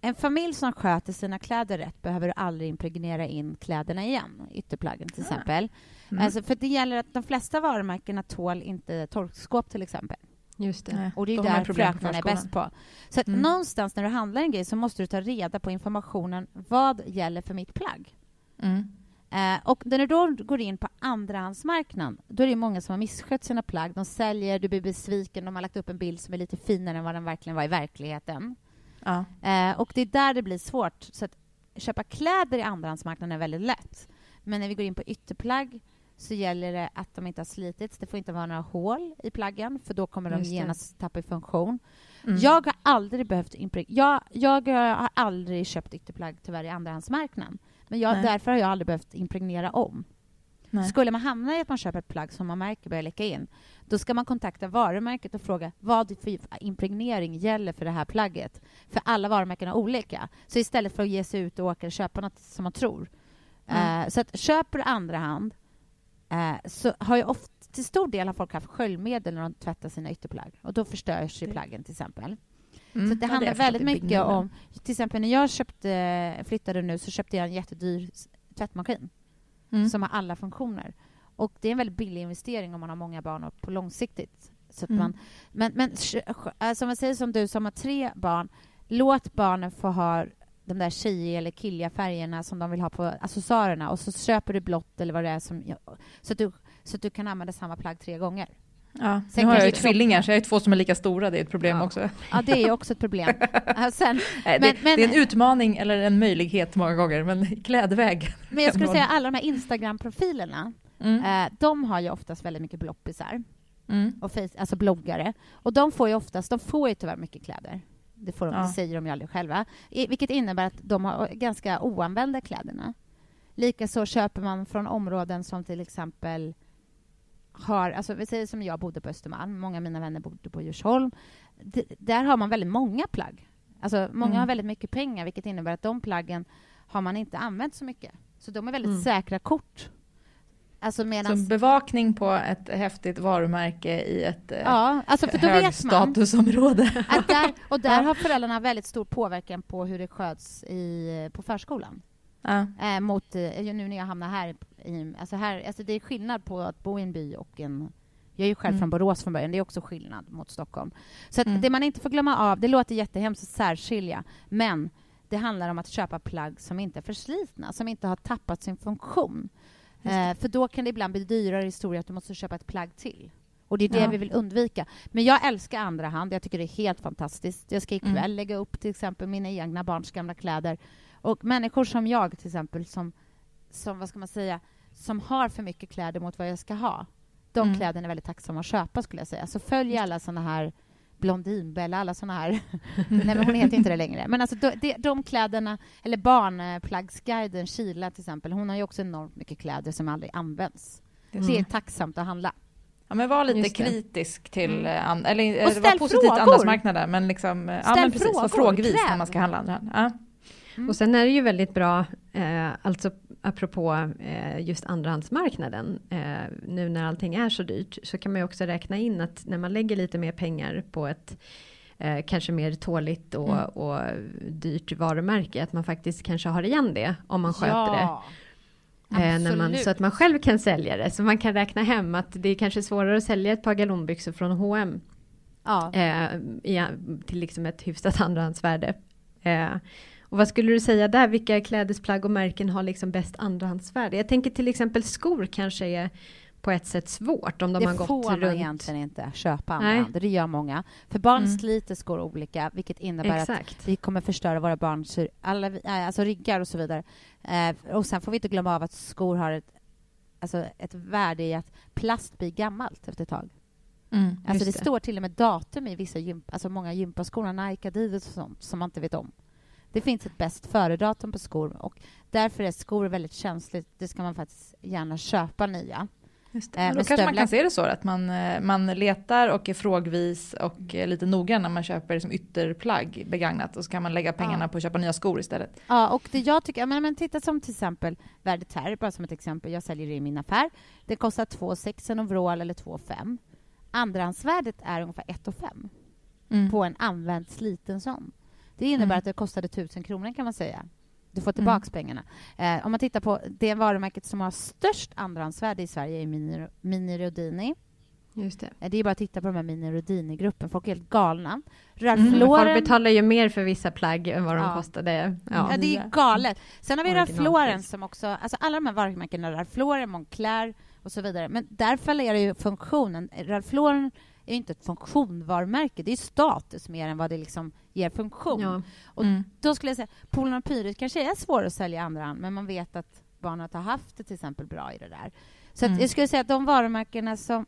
en familj som sköter sina kläder rätt behöver aldrig impregnera in kläderna igen, ytterplaggen till ja. exempel. Mm. Alltså, för det gäller att de flesta varumärkena tål inte torkskåp till exempel. Just det. Och det är de där fröknarna är bäst på. Så att mm. någonstans när du handlar en grej så måste du ta reda på informationen. Vad gäller för mitt plagg? Mm. Eh, och när du då går in på andrahandsmarknaden, då är det många som har misskött sina plagg. De säljer, du blir besviken, de har lagt upp en bild som är lite finare än vad den verkligen var i verkligheten. Ja. Eh, och det är där det blir svårt. Så att köpa kläder i andrahandsmarknaden är väldigt lätt. Men när vi går in på ytterplagg så gäller det att de inte har slitits. Det får inte vara några hål i plaggen, för då kommer de genast tappa i funktion. Mm. Jag har aldrig behövt jag, jag har aldrig köpt ytterplagg tyvärr i andrahandsmarknaden. Men jag, därför har jag aldrig behövt impregnera om. Nej. Skulle man hamna i att man köper ett plagg som man märker börjar läcka in, då ska man kontakta varumärket och fråga vad för impregnering gäller för det här plagget. För alla varumärken är olika. Så istället för att ge sig ut och åka och köpa något som man tror. Mm. Uh, så att köper du andra hand uh, så har ju ofta, till stor del har folk haft sköljmedel när de tvättar sina ytterplagg och då förstörs ju plaggen till exempel. Mm. Så det handlar det väldigt mycket om... Till exempel när jag köpte, flyttade nu så köpte jag en jättedyr tvättmaskin mm. som har alla funktioner. Och Det är en väldigt billig investering om man har många barn och på långsiktigt. Så mm. man, men men alltså man säger som du som har tre barn, låt barnen få ha de där tjejiga eller killiga färgerna som de vill ha på accessoarerna och så köper du blått eller vad det är som, så, att du, så att du kan använda samma plagg tre gånger. Ja, Sen nu har jag ju tvillingar, så jag har två som är lika stora. Det är ett problem ja. också. Ja, det är också ett problem. Sen, men, det, men, det, är en utmaning eller en möjlighet många gånger, men klädväg. Men jag skulle säga alla de här Instagram-profilerna, mm. eh, de har ju oftast väldigt mycket bloppisar. Mm. Och face, alltså bloggare. Och de får ju oftast, de får ju tyvärr mycket kläder. Det, får de, ja. det säger de ju aldrig själva. I, vilket innebär att de har ganska oanvända kläderna. Likaså köper man från områden som till exempel har, alltså vi säger som jag bodde på Östermalm, många av mina vänner bodde på Djursholm. D där har man väldigt många plagg. Alltså många mm. har väldigt mycket pengar, vilket innebär att de plaggen har man inte använt så mycket. Så de är väldigt mm. säkra kort. Alltså medans... Så bevakning på ett häftigt varumärke i ett ja, alltså för då högstatusområde. Att där, och där har föräldrarna väldigt stor påverkan på hur det sköts i, på förskolan. Ja. Eh, mot, eh, nu när jag hamnar här, i, alltså här alltså det är skillnad på att bo i en by och en... Jag är ju själv mm. från Borås från början, det är också skillnad mot Stockholm. Så mm. det man inte får glömma av, det låter jättehemskt att särskilja, men det handlar om att köpa plagg som inte är förslitna, som inte har tappat sin funktion. Eh, för då kan det ibland bli dyrare historia att du måste köpa ett plagg till. Och det är det ja. vi vill undvika. Men jag älskar andra hand. Jag tycker det är helt fantastiskt. Jag ska ikväll mm. lägga upp till exempel mina egna barns gamla kläder och människor som jag, till exempel, som, som, vad ska man säga, som har för mycket kläder mot vad jag ska ha, De Mm. kläderna är väldigt tacksamma att köpa, skulle jag säga. Så följ alla såna här Blondinbella, alla såna här... Nej, men hon heter inte det längre. Men alltså, de, de, de kläderna, eller Barnplaggsguiden, Kila till exempel, hon har ju också enormt mycket kläder som aldrig används. Just Det är tacksamt att handla. Ja, men var lite kritisk till, Mm. eh, eller Och eh, var positivt till frågor. andrahandsmarknader, men liksom, eh, ja men precis, var frågor, frågvis när kräv. man ska handla andrahand. Ja. Mm. Och sen är det ju väldigt bra, eh, alltså apropå eh, just andrahandsmarknaden, eh, nu när allting är så dyrt, så kan man ju också räkna in att när man lägger lite mer pengar på ett eh, kanske mer tåligt och, Mm. och dyrt varumärke, att man faktiskt kanske har igen det om man sköter det. ja. Eh, när man, så att man själv kan sälja det. Så man kan räkna hem att det är kanske svårare att sälja ett par galonbyxor från H&M Ja. eh, i, till liksom ett hyfsat andrahandsvärde. Eh, och vad skulle du säga där, vilka klädesplagg och märken har liksom bäst andrahandsvärde? Jag tänker till exempel skor kanske är på ett sätt svårt om de har det gått får man runt. egentligen inte köpa andrahand. Det gör många. För barn Mm. sliter skor olika, vilket innebär att Exakt. vi kommer förstöra våra barns alla, alltså ryggar och så vidare. Eh, och sen får vi inte glömma av att skor har ett, alltså ett värde i att plast blir gammalt efter ett tag. Mm. Alltså det, det. står till och med datum i vissa gymp, alltså många gympaskor, Nike, Adidas och sånt, som man inte vet om. Det finns ett bäst före-datum på skor och därför är skor väldigt känsligt. Det ska man faktiskt gärna köpa nya. Just Eh, det. Då kanske man kan se det så att man, eh, man letar och är frågvis och lite noggrann när man köper liksom ytterplagg begagnat och så kan man lägga pengarna Ja. på att köpa nya skor istället. Ja, och det jag tycker, men, men titta som till exempel Verditer, bara som ett exempel, jag säljer det i min affär. Det kostar 2 6 en overall eller 2 5. Andrahandsvärdet är ungefär 1 5 Mm. på en använd sliten sån. Det innebär Mm. att det kostade 1000 kronor kan man säga. Du får tillbaks pengarna. Eh, om man tittar på det varumärket som har störst andrahandsvärde i Sverige är Mini, Mini Rodini. Just det. Eh, det är bara att titta på de här Mini Rodini-gruppen. Folk är helt galna. Ralph Mm, Lauren... Folk betalar ju mer för vissa plagg än vad de Ja. kostade. Ja, Ja. det är galet. Sen har vi Ralph. Lauren som också... Alltså alla de här varumärkena, Ralph Lauren, Moncler och så vidare. Men där fallerar ju funktionen. Ralph Lauren är ju inte ett funktionvarumärke. Det är status mer än vad det liksom ger funktion. Ja. Och Mm. Då skulle jag säga, Polen och Pyret kanske är svårare att sälja i andra hand, men man vet att barnet har haft det till exempel bra i det där. Så att Mm. jag skulle säga att de varumärkena som...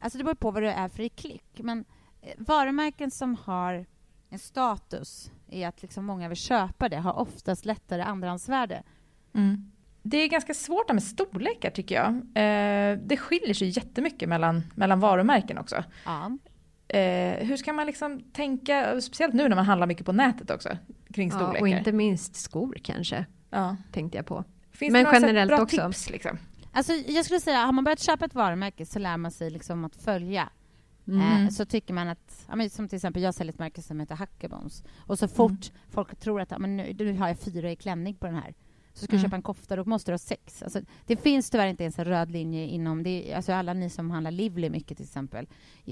Alltså det beror på vad det är för i klick, men eh, varumärken som har en status i att liksom många vill köpa det har oftast lättare andrahandsvärde. Mm. Det är ganska svårt med storlekar tycker jag. Eh, det skiljer sig jättemycket mellan, mellan varumärken också. Ja. Eh, hur ska man liksom tänka, speciellt nu när man handlar mycket på nätet också, kring Ja, storlekar? och inte minst skor kanske, ja. tänkte jag på. Finns Men det generellt bra också. tips? Liksom? Alltså jag skulle säga, har man börjat köpa ett varumärke så lär man sig liksom att följa. Mm. Eh, så tycker man att, som till exempel jag säljer ett märke som heter Hackebones och så fort Mm. folk tror att men nu, nu har jag fyra i klänning på den här så ska du Mm. köpa en kofta, då måste du ha sex. Alltså, det finns tyvärr inte ens en röd linje inom, det, alltså alla ni som handlar Lively mycket till exempel,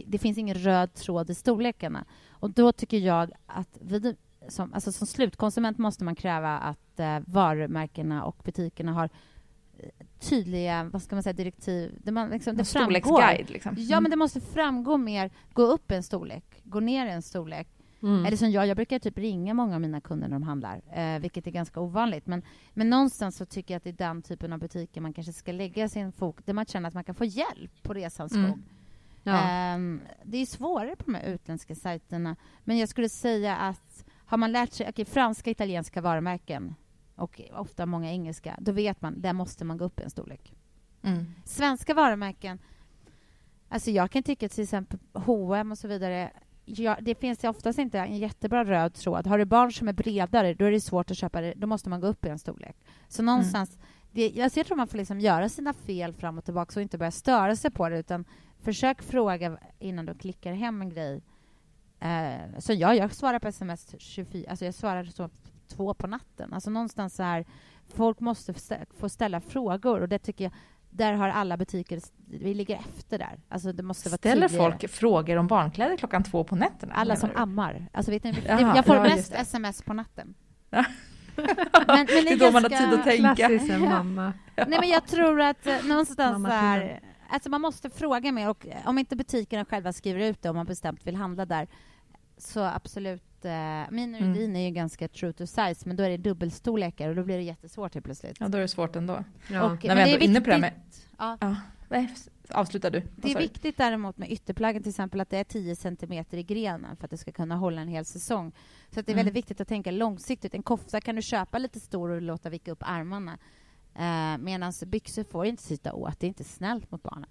det finns ingen röd tråd i storlekarna. Och då tycker jag att vi, som, alltså som slutkonsument måste man kräva att eh, varumärkena och butikerna har eh, tydliga, vad ska man säga, direktiv. Det, man, liksom, det framgår. storleksguide liksom. Ja, men det måste framgå mer. Gå upp en storlek, gå ner en storlek. Mm. Eller som jag, jag brukar typ ringa många av mina kunder när de handlar, eh, vilket är ganska ovanligt. Men, men någonstans så tycker jag att det är den typen av butiker man kanske ska lägga sin fokus, där man känner att man kan få hjälp på resans Mm. gång. Ja. Ehm, det är svårare på de här utländska sajterna, men jag skulle säga att har man lärt sig okej, franska, italienska varumärken och ofta många engelska, då vet man, där måste man gå upp en storlek. Mm. Svenska varumärken, alltså jag kan tycka till exempel H&M och så vidare, ja, det finns ju oftast inte en jättebra röd tråd. Har du barn som är bredare, då är det svårt att köpa det. Då måste man gå upp i en storlek. Så någonstans, det, alltså jag tror man får liksom göra sina fel fram och tillbaka och inte börja störa sig på det, utan försök fråga innan du klickar hem en grej. Eh, så ja, jag svarar på sms 24, alltså jag svarar så två på natten. Alltså någonstans så här, folk måste få ställa frågor och det tycker jag, där har alla butiker, vi ligger efter där. Alltså det måste vara Ställer tydligare. folk frågor om barnkläder klockan två på nätterna? Alla som du? ammar. Alltså vet ni, Jaha, jag får ja, mest det. sms på natten. Ja. men, men det är då man har ganska- tid att tänka. Klassisk en mamma. Nej, men jag tror att eh, någonstans här, alltså man måste fråga mer och om inte butikerna själva skriver ut det om man bestämt vill handla där så absolut. Eh, min Mm. urin är ju ganska true to size men då är det dubbelstorlekar och då blir det jättesvårt helt plötsligt. Ja, då är det svårt ändå. Ja. Och, När men vi det är ändå är inne på det här med- Ja. Ja. Nej, avslutar du. Det är viktigt däremot med ytterplaggen till exempel att det är 10 centimeter i grenen för att det ska kunna hålla en hel säsong. Så det är mm. väldigt viktigt att tänka långsiktigt. En kofta kan du köpa lite stor och låta vika upp armarna. Eh, Medan byxor får inte sitta åt. Det är inte snällt mot barnen.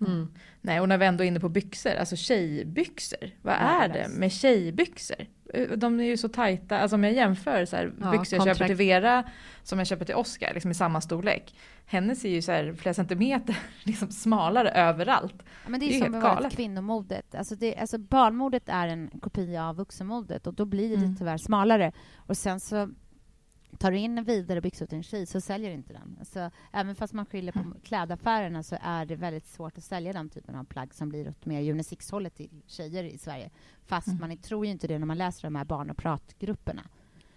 Mm. Nej, och när vi ändå är inne på byxor, alltså tjejbyxor. Vad är det med tjejbyxor? Eh, de är ju så tajta, alltså om jag jämför så här, ja, byxor jag köper till Vera som jag köper till Oscar, liksom i samma storlek. Hennes är ju så här, flera centimeter liksom smalare överallt. Ja, men det är, det är som att vara kvinnomodet. Alltså, det, alltså barnmodet är en kopia av vuxenmodet och då blir det mm. tyvärr smalare. Och sen så tar du in en vidare byxa till en tjej så säljer inte den. Alltså, även fast man skyller på mm. klädaffärerna så är det väldigt svårt att sälja den typen av plagg som blir åt mer unisex-hållet till tjejer i Sverige. Fast mm. man tror ju inte det när man läser de här barn och pratgrupperna.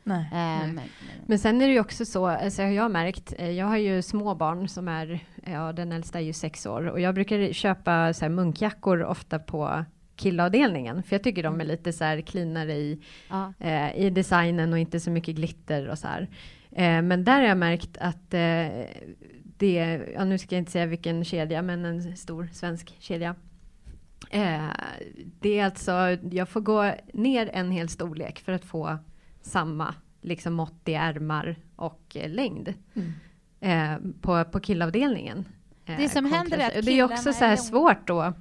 Nej, eh, nej. Men, men, sen är det ju också så, alltså jag har märkt, eh, jag har ju små barn som är, ja den äldsta är ju sex år och jag brukar köpa så här munkjackor ofta på killavdelningen. För jag tycker de är mm. lite så här cleanare i, ja. eh, i designen och inte så mycket glitter och så här. Eh, men där har jag märkt att eh, det, ja, nu ska jag inte säga vilken kedja, men en stor svensk kedja. Eh, det är alltså, jag får gå ner en hel storlek för att få samma liksom mått i ärmar och eh, längd. Mm. Eh, på, på killavdelningen. det som händer är att Det är också så här svårt då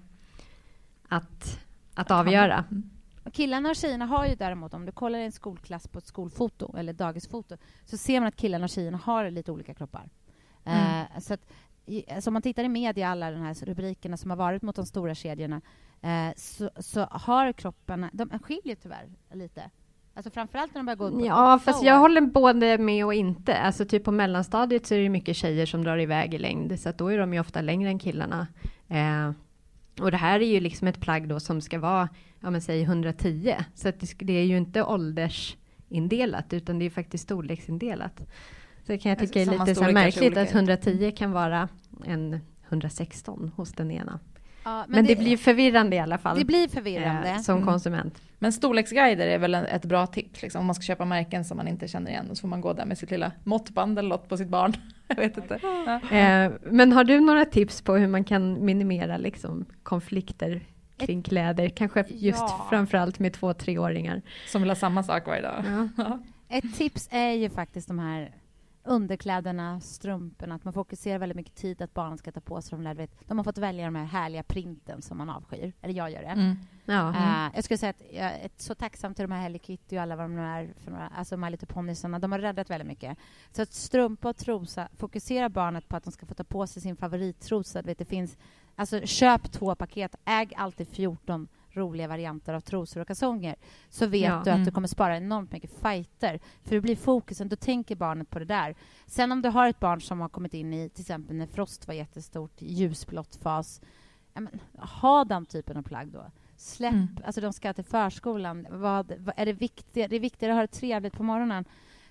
att att avgöra. Mm. Killarna och tjejerna har ju däremot, om du kollar en skolklass på ett skolfoto eller dagisfoto, så ser man att killarna och tjejerna har lite olika kroppar. Mm. Uh, så att, alltså om man tittar i media, alla de här rubrikerna som har varit mot de stora kedjorna, uh, så, så, har kropparna, de skiljer tyvärr lite. Alltså framförallt när de börjar gå upp Ja, fast år. jag håller både med och inte. Alltså typ på mellanstadiet så är det mycket tjejer som drar iväg i längd, så att då är de ju ofta längre än killarna. Uh, och det här är ju liksom ett plagg då som ska vara, ja men säg 110. Så att det, det är ju inte åldersindelat, utan det är faktiskt storleksindelat. Så det kan jag tycka är lite så märkligt att 110 kan vara en 116 hos den ena. Ja, men, men det, det, blir förvirrande i alla fall. Det blir förvirrande. Eh, som mm. konsument. Men storleksguider är väl ett bra tips, liksom, om man ska köpa märken som man inte känner igen. Och så får man gå där med sitt lilla måttband eller något på sitt barn. Jag vet inte. Ja. Eh, men har du några tips på hur man kan minimera liksom, konflikter kring kläder? Kanske just ja. framförallt med två treåringar. Som vill ha samma sak varje dag. Ja. Ett tips är ju faktiskt de här underkläderna, strumporna, att man fokuserar väldigt mycket tid att barnen ska ta på sig de där, vet, de har fått välja de här härliga printen som man avskyr, eller jag gör det. Mm. Ja. Uh, jag skulle säga att jag är så tacksam till de här Hello Kitty och alla vad de är för några, alltså My Little Ponysarna, de har räddat väldigt mycket. Så att strumpa och trosa, fokusera barnet på att de ska få ta på sig sin favorittrosa, vet, det finns, alltså köp två paket, äg alltid 14 roliga varianter av trosor och kalsonger så vet ja. du att mm. du kommer spara enormt mycket fighter. För det blir fokusen, då tänker barnet på det där. Sen om du har ett barn som har kommit in i, till exempel när Frost var jättestort, ljusblått fas, ja, men, ha den typen av plagg då. Släpp, mm. alltså de ska till förskolan. Vad, vad, är det, viktiga, det är viktigare att ha det trevligt på morgonen.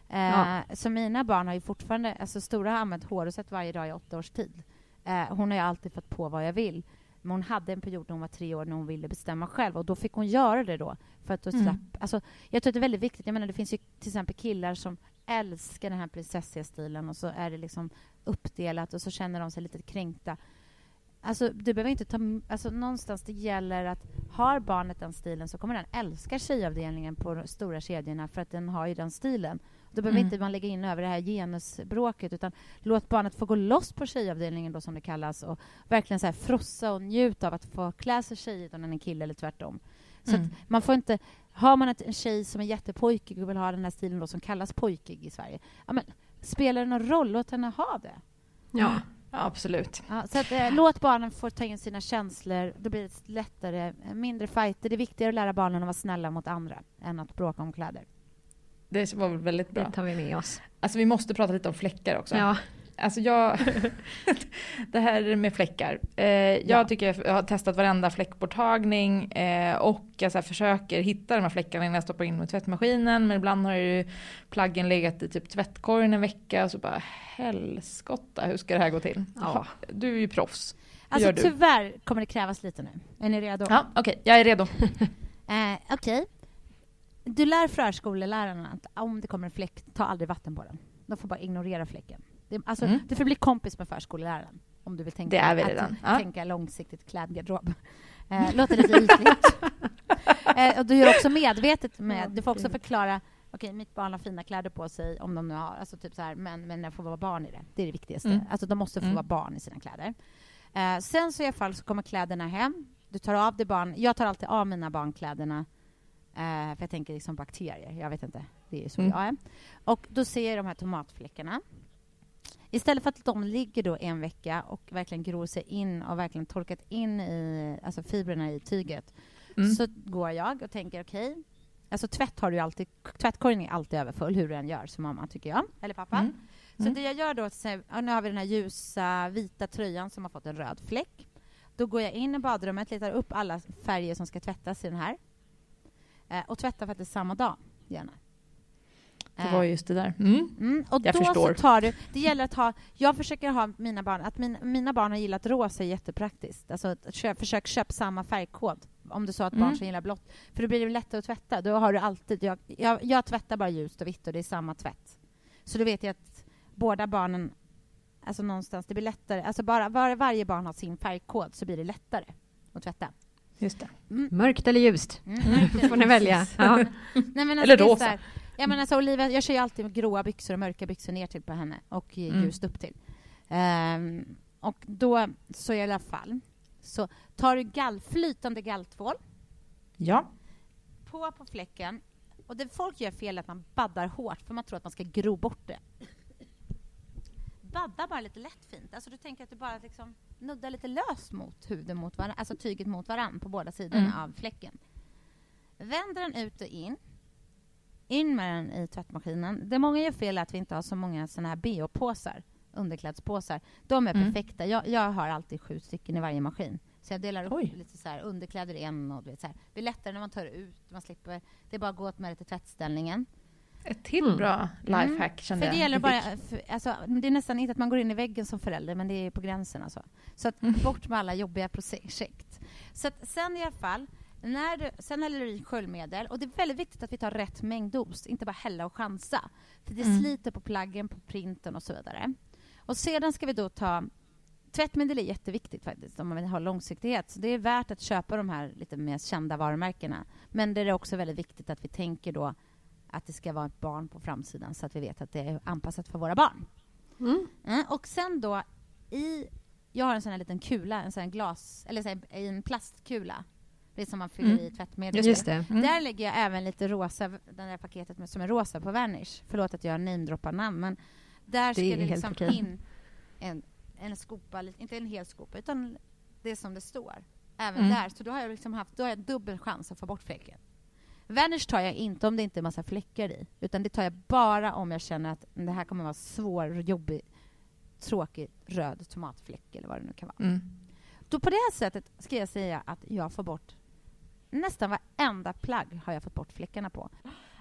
Eh, ja. Så mina barn har ju fortfarande, alltså Stora har använt hårrosett varje dag i åtta års tid. Eh, hon har ju alltid fått på vad jag vill. Men hon hade en period när hon var tre år när hon ville bestämma själv och då fick hon göra det då. För att då mm. slapp, alltså, jag tror att det är väldigt viktigt. Jag menar, det finns ju till exempel killar som älskar den här prinsessiga stilen och så är det liksom uppdelat och så känner de sig lite kränkta. Alltså, du behöver inte ta... Alltså, någonstans det gäller att har barnet den stilen så kommer den älska tjejavdelningen på de stora kedjorna för att den har ju den stilen. Då behöver mm. inte man lägga in över det här genusbråket utan låt barnet få gå loss på tjejavdelningen då som det kallas och verkligen så här frossa och njuta av att få klä sig tjejigt om den är en kille eller tvärtom. Så mm. man får inte... Har man ett, en tjej som är jättepojkig och vill ha den här stilen då som kallas pojkig i Sverige, ja, men, spelar det någon roll? Låt henne ha det. Ja. Ja, absolut. Ja, så att, eh, låt barnen få ta in sina känslor. Då blir det lättare, mindre fighter. Det är viktigare att lära barnen att vara snälla mot andra än att bråka om kläder. Det var väldigt bra. Det tar vi med oss. Alltså vi måste prata lite om fläckar också. Ja. Alltså jag, det här med fläckar. Eh, jag ja. tycker jag har testat varenda fläckborttagning eh, och jag så försöker hitta de här fläckarna innan jag stoppar in dem i tvättmaskinen. Men ibland har ju plaggen legat i typ tvättkorgen en vecka och så bara helskotta, hur ska det här gå till? Ja. Du är ju proffs. Alltså tyvärr kommer det krävas lite nu. Är ni redo? Ja, okej, okay. jag är redo. eh, okej. Okay. Du lär förskolelärarna att om det kommer en fläck, ta aldrig vatten på den. De får bara ignorera fläcken. Det, alltså, Mm. Du får bli kompis med förskolläraren om du vill tänka, Det är vi att- redan. Ja. tänka långsiktigt klädgarderob. Eh, låter lite ytligt. eh, och du gör också medvetet med... Du får också förklara Okej, mitt barn har fina kläder på sig, om de nu har, alltså typ så här, men, men det får vara barn i det. Det är det viktigaste. Mm. Alltså de måste få Mm. vara barn i sina kläder. Eh, sen så i alla fall så kommer kläderna hem. Du tar av dig barn. Jag tar alltid av mina barnkläderna. Eh, för jag tänker liksom bakterier. Jag vet inte. Det är så Mm. jag är. Och då ser jag de här tomatfläckarna. Istället för att de ligger då en vecka och verkligen gror sig in och verkligen torkat in i alltså fibrerna i tyget Mm. så går jag och tänker okej, alltså tvätt har du alltid, tvättkorgen är alltid överfull hur du än gör som mamma tycker jag, eller pappa. Mm. Så Mm. det jag gör då, nu har vi den här ljusa vita tröjan som har fått en röd fläck. Då går jag in i badrummet, letar upp alla färger som ska tvättas i den här. Eh, och tvättar faktiskt samma dag, gärna. Det var just det där. Mm. Mm, och Jag då förstår. så tar du, det gäller att ha, jag försöker ha mina barn, att min, mina barn har gillat rosa är jättepraktiskt. Alltså att köp, försök köpa samma färgkod. Om du sa att barn Mm. som gillar blått. För då blir det lättare att tvätta. Då har du alltid, jag, jag, jag tvättar bara ljust och vitt och det är samma tvätt. Så då vet jag att båda barnen, alltså någonstans, det blir lättare. Alltså bara, bara varje barn har sin färgkod så blir det lättare att tvätta. Just det. Mörkt eller ljust? Mm. får ni välja. Ja. Nej, men alltså, Eller det är rosa. så här- Ja, men alltså, Olivia, jag kör ju alltid gråa byxor och mörka byxor ner till på henne och Mm. ljust upp till. Ehm, och då, så i alla fall, så tar du gall, flytande galltvål Ja. på på fläcken. Och det folk gör fel är att man baddar hårt för man tror att man ska gro bort det. Badda bara lite lätt fint. Alltså du tänker att du bara liksom nuddar lite löst mot huden, mot varann, alltså tyget mot varann på båda sidorna Mm. av fläcken. Vänd den ut och in. In med den i tvättmaskinen. Det många gör fel är att vi inte har så många såna här bh-påsar, underklädspåsar. De är Mm. perfekta. Jag, jag har alltid sju stycken i varje maskin. Så jag delar upp Oj. lite så här, underkläder i en och du vet, så här. Det är lättare när man tar ut, man slipper. Det är bara att gå med det till tvättställningen. Ett till Mm. bra lifehack Mm. kände För det jag. gäller bara, för, alltså, det är nästan inte att man går in i väggen som förälder, men det är på gränsen alltså. Så att Mm. bort med alla jobbiga projekt. Så att sen i alla fall, när du, sen häller du i sköljmedel och det är väldigt viktigt att vi tar rätt mängddos, inte bara hälla och chansa. För det Mm. sliter på plaggen, på printen och så vidare. Och sedan ska vi då ta Tvättmedel är jätteviktigt faktiskt om man vill ha långsiktighet. Så det är värt att köpa de här lite mer kända varumärkena. Men det är också väldigt viktigt att vi tänker då att det ska vara ett barn på framsidan så att vi vet att det är anpassat för våra barn. Mm. Mm, och sen då i... Jag har en sån här liten kula, en sån glas... Eller så här, en plastkula. Det är som man fyller Mm. i tvättmedel. Just det. Mm. Där lägger jag även lite rosa, det där paketet med, som är rosa på Vanish. Förlåt att jag namedroppar namn, men där ska Det liksom okej. in en, en skopa, inte en hel skopa, utan det som det står. Även Mm. där. Så då har jag liksom haft, då har jag dubbel chans att få bort fläcken. Vanish tar jag inte om det inte är massa fläckar i, utan det tar jag bara om jag känner att det här kommer vara svår, jobbig, tråkig röd tomatfläck eller vad det nu kan vara. Mm. Då på det här sättet ska jag säga att jag får bort nästan varenda plagg har jag fått bort fläckarna på.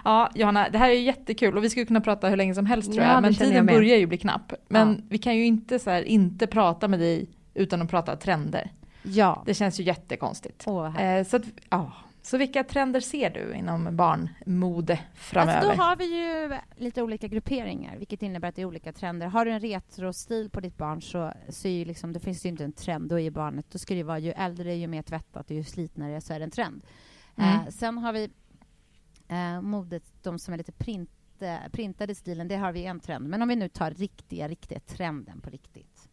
Ja, Johanna, det här är jättekul och vi skulle kunna prata hur länge som helst tror Ja, jag, men jag tiden med. börjar ju bli knapp. Men Ja. vi kan ju inte så här, inte prata med dig utan att prata trender. Ja. Det känns ju jättekonstigt. Åh. Eh, så, att, ja. Så vilka trender ser du inom barnmode framöver? Alltså då har vi ju lite olika grupperingar, vilket innebär att det är olika trender. Har du en retrostil på ditt barn så, så är ju liksom, det finns ju inte en trend. Då är barnet, då ska det vara ju äldre, ju mer tvättat och ju slitnare så är det en trend. Mm. Eh, sen har vi eh, modet, de som är lite print, eh, printade stilen, det har vi en trend. Men om vi nu tar riktiga, riktiga trenden på riktigt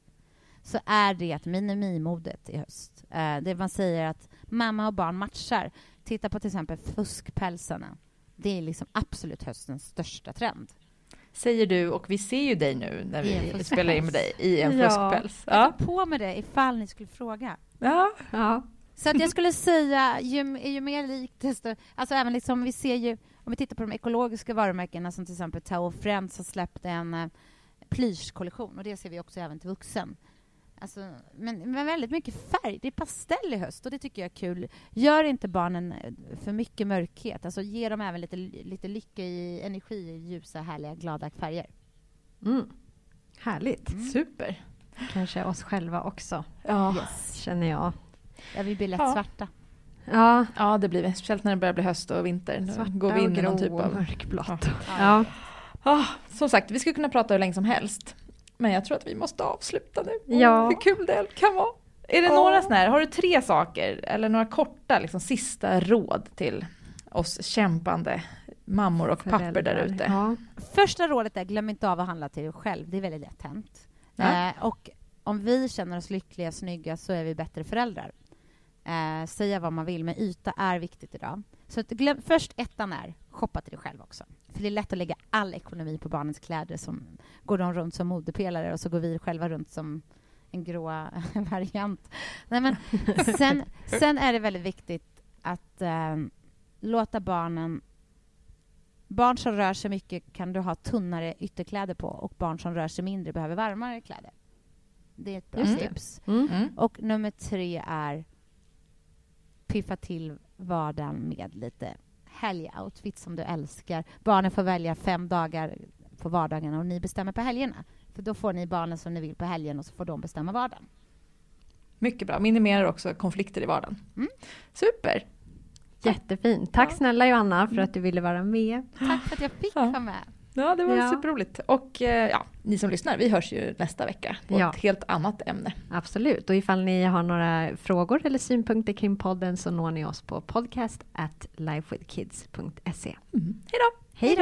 så är det minimimodet i höst. Eh, det man säger att mamma och barn matchar. Titta på till exempel fuskpälsarna. Det är liksom absolut höstens största trend. Säger du, och vi ser ju dig nu när vi spelar in med dig i en Ja. fuskpäls. Jag Ja. tar på med det ifall ni skulle fråga. Ja. Ja. Så att jag skulle säga, ju, ju mer likt desto... Alltså även liksom, vi ser ju, om vi tittar på de ekologiska varumärkena som till exempel Tao Friends har släppt en uh, plyschkollektion och det ser vi också även till vuxen. Alltså, men, men väldigt mycket färg. Det är pastell i höst och det tycker jag är kul. Gör inte barnen eh, för mycket mörkhet. Alltså ge dem även lite, lite lycka i energi i ljusa, härliga, glada färger. Mm. Härligt. Super. Kanske oss själva också, Ja. känner jag. Ja, vi blir lätt Ja. svarta. Ja, ja, det blir vi. Speciellt när det börjar bli höst och vinter. Då svarta går vi in och i någon grå typ och av... mörkblått. Ja. Ja. Ah, som sagt, vi skulle kunna prata hur länge som helst. Men jag tror att vi måste avsluta nu. Ja. Hur kul det kan vara. Är det Ja. några sådana här, har du tre saker eller några korta liksom, sista råd till oss kämpande mammor och pappor där Föräldrar. ute? Ja. Första rådet är glöm inte av att handla till dig själv. Det är väldigt lätt hänt. Ja. Eh, och om vi känner oss lyckliga, snygga, så är vi bättre föräldrar. Eh, säga vad man vill, men yta är viktigt idag. Så att glöm, först ettan är shoppa till dig själv också. För det är lätt att lägga all ekonomi på barnens kläder. Som går de runt som modepelare och så går vi själva runt som en grå variant. Nej, men sen, sen är det väldigt viktigt att eh, låta barnen Barn som rör sig mycket kan du ha tunnare ytterkläder på och barn som rör sig mindre behöver varmare kläder. Det är ett bra det. tips. Mm. Mm. Och nummer tre är piffa till vardagen med lite helgoutfit som du älskar. Barnen får välja fem dagar på vardagarna och ni bestämmer på helgerna. För då får ni barnen som ni vill på helgen och så får de bestämma vardagen. Mycket bra, minimerar också konflikter i vardagen. Mm. Super! Jättefint. Tack snälla Johanna för att du ville vara med. Tack för att jag fick Ja. vara med. Ja, det var Ja. superroligt. Och eh, ja, ni som lyssnar, vi hörs ju nästa vecka på Ja. ett helt annat ämne. Absolut. Och ifall ni har några frågor eller synpunkter kring podden så når ni oss på podcast at lifewithkids.se. Mm. Hej då! Hej då!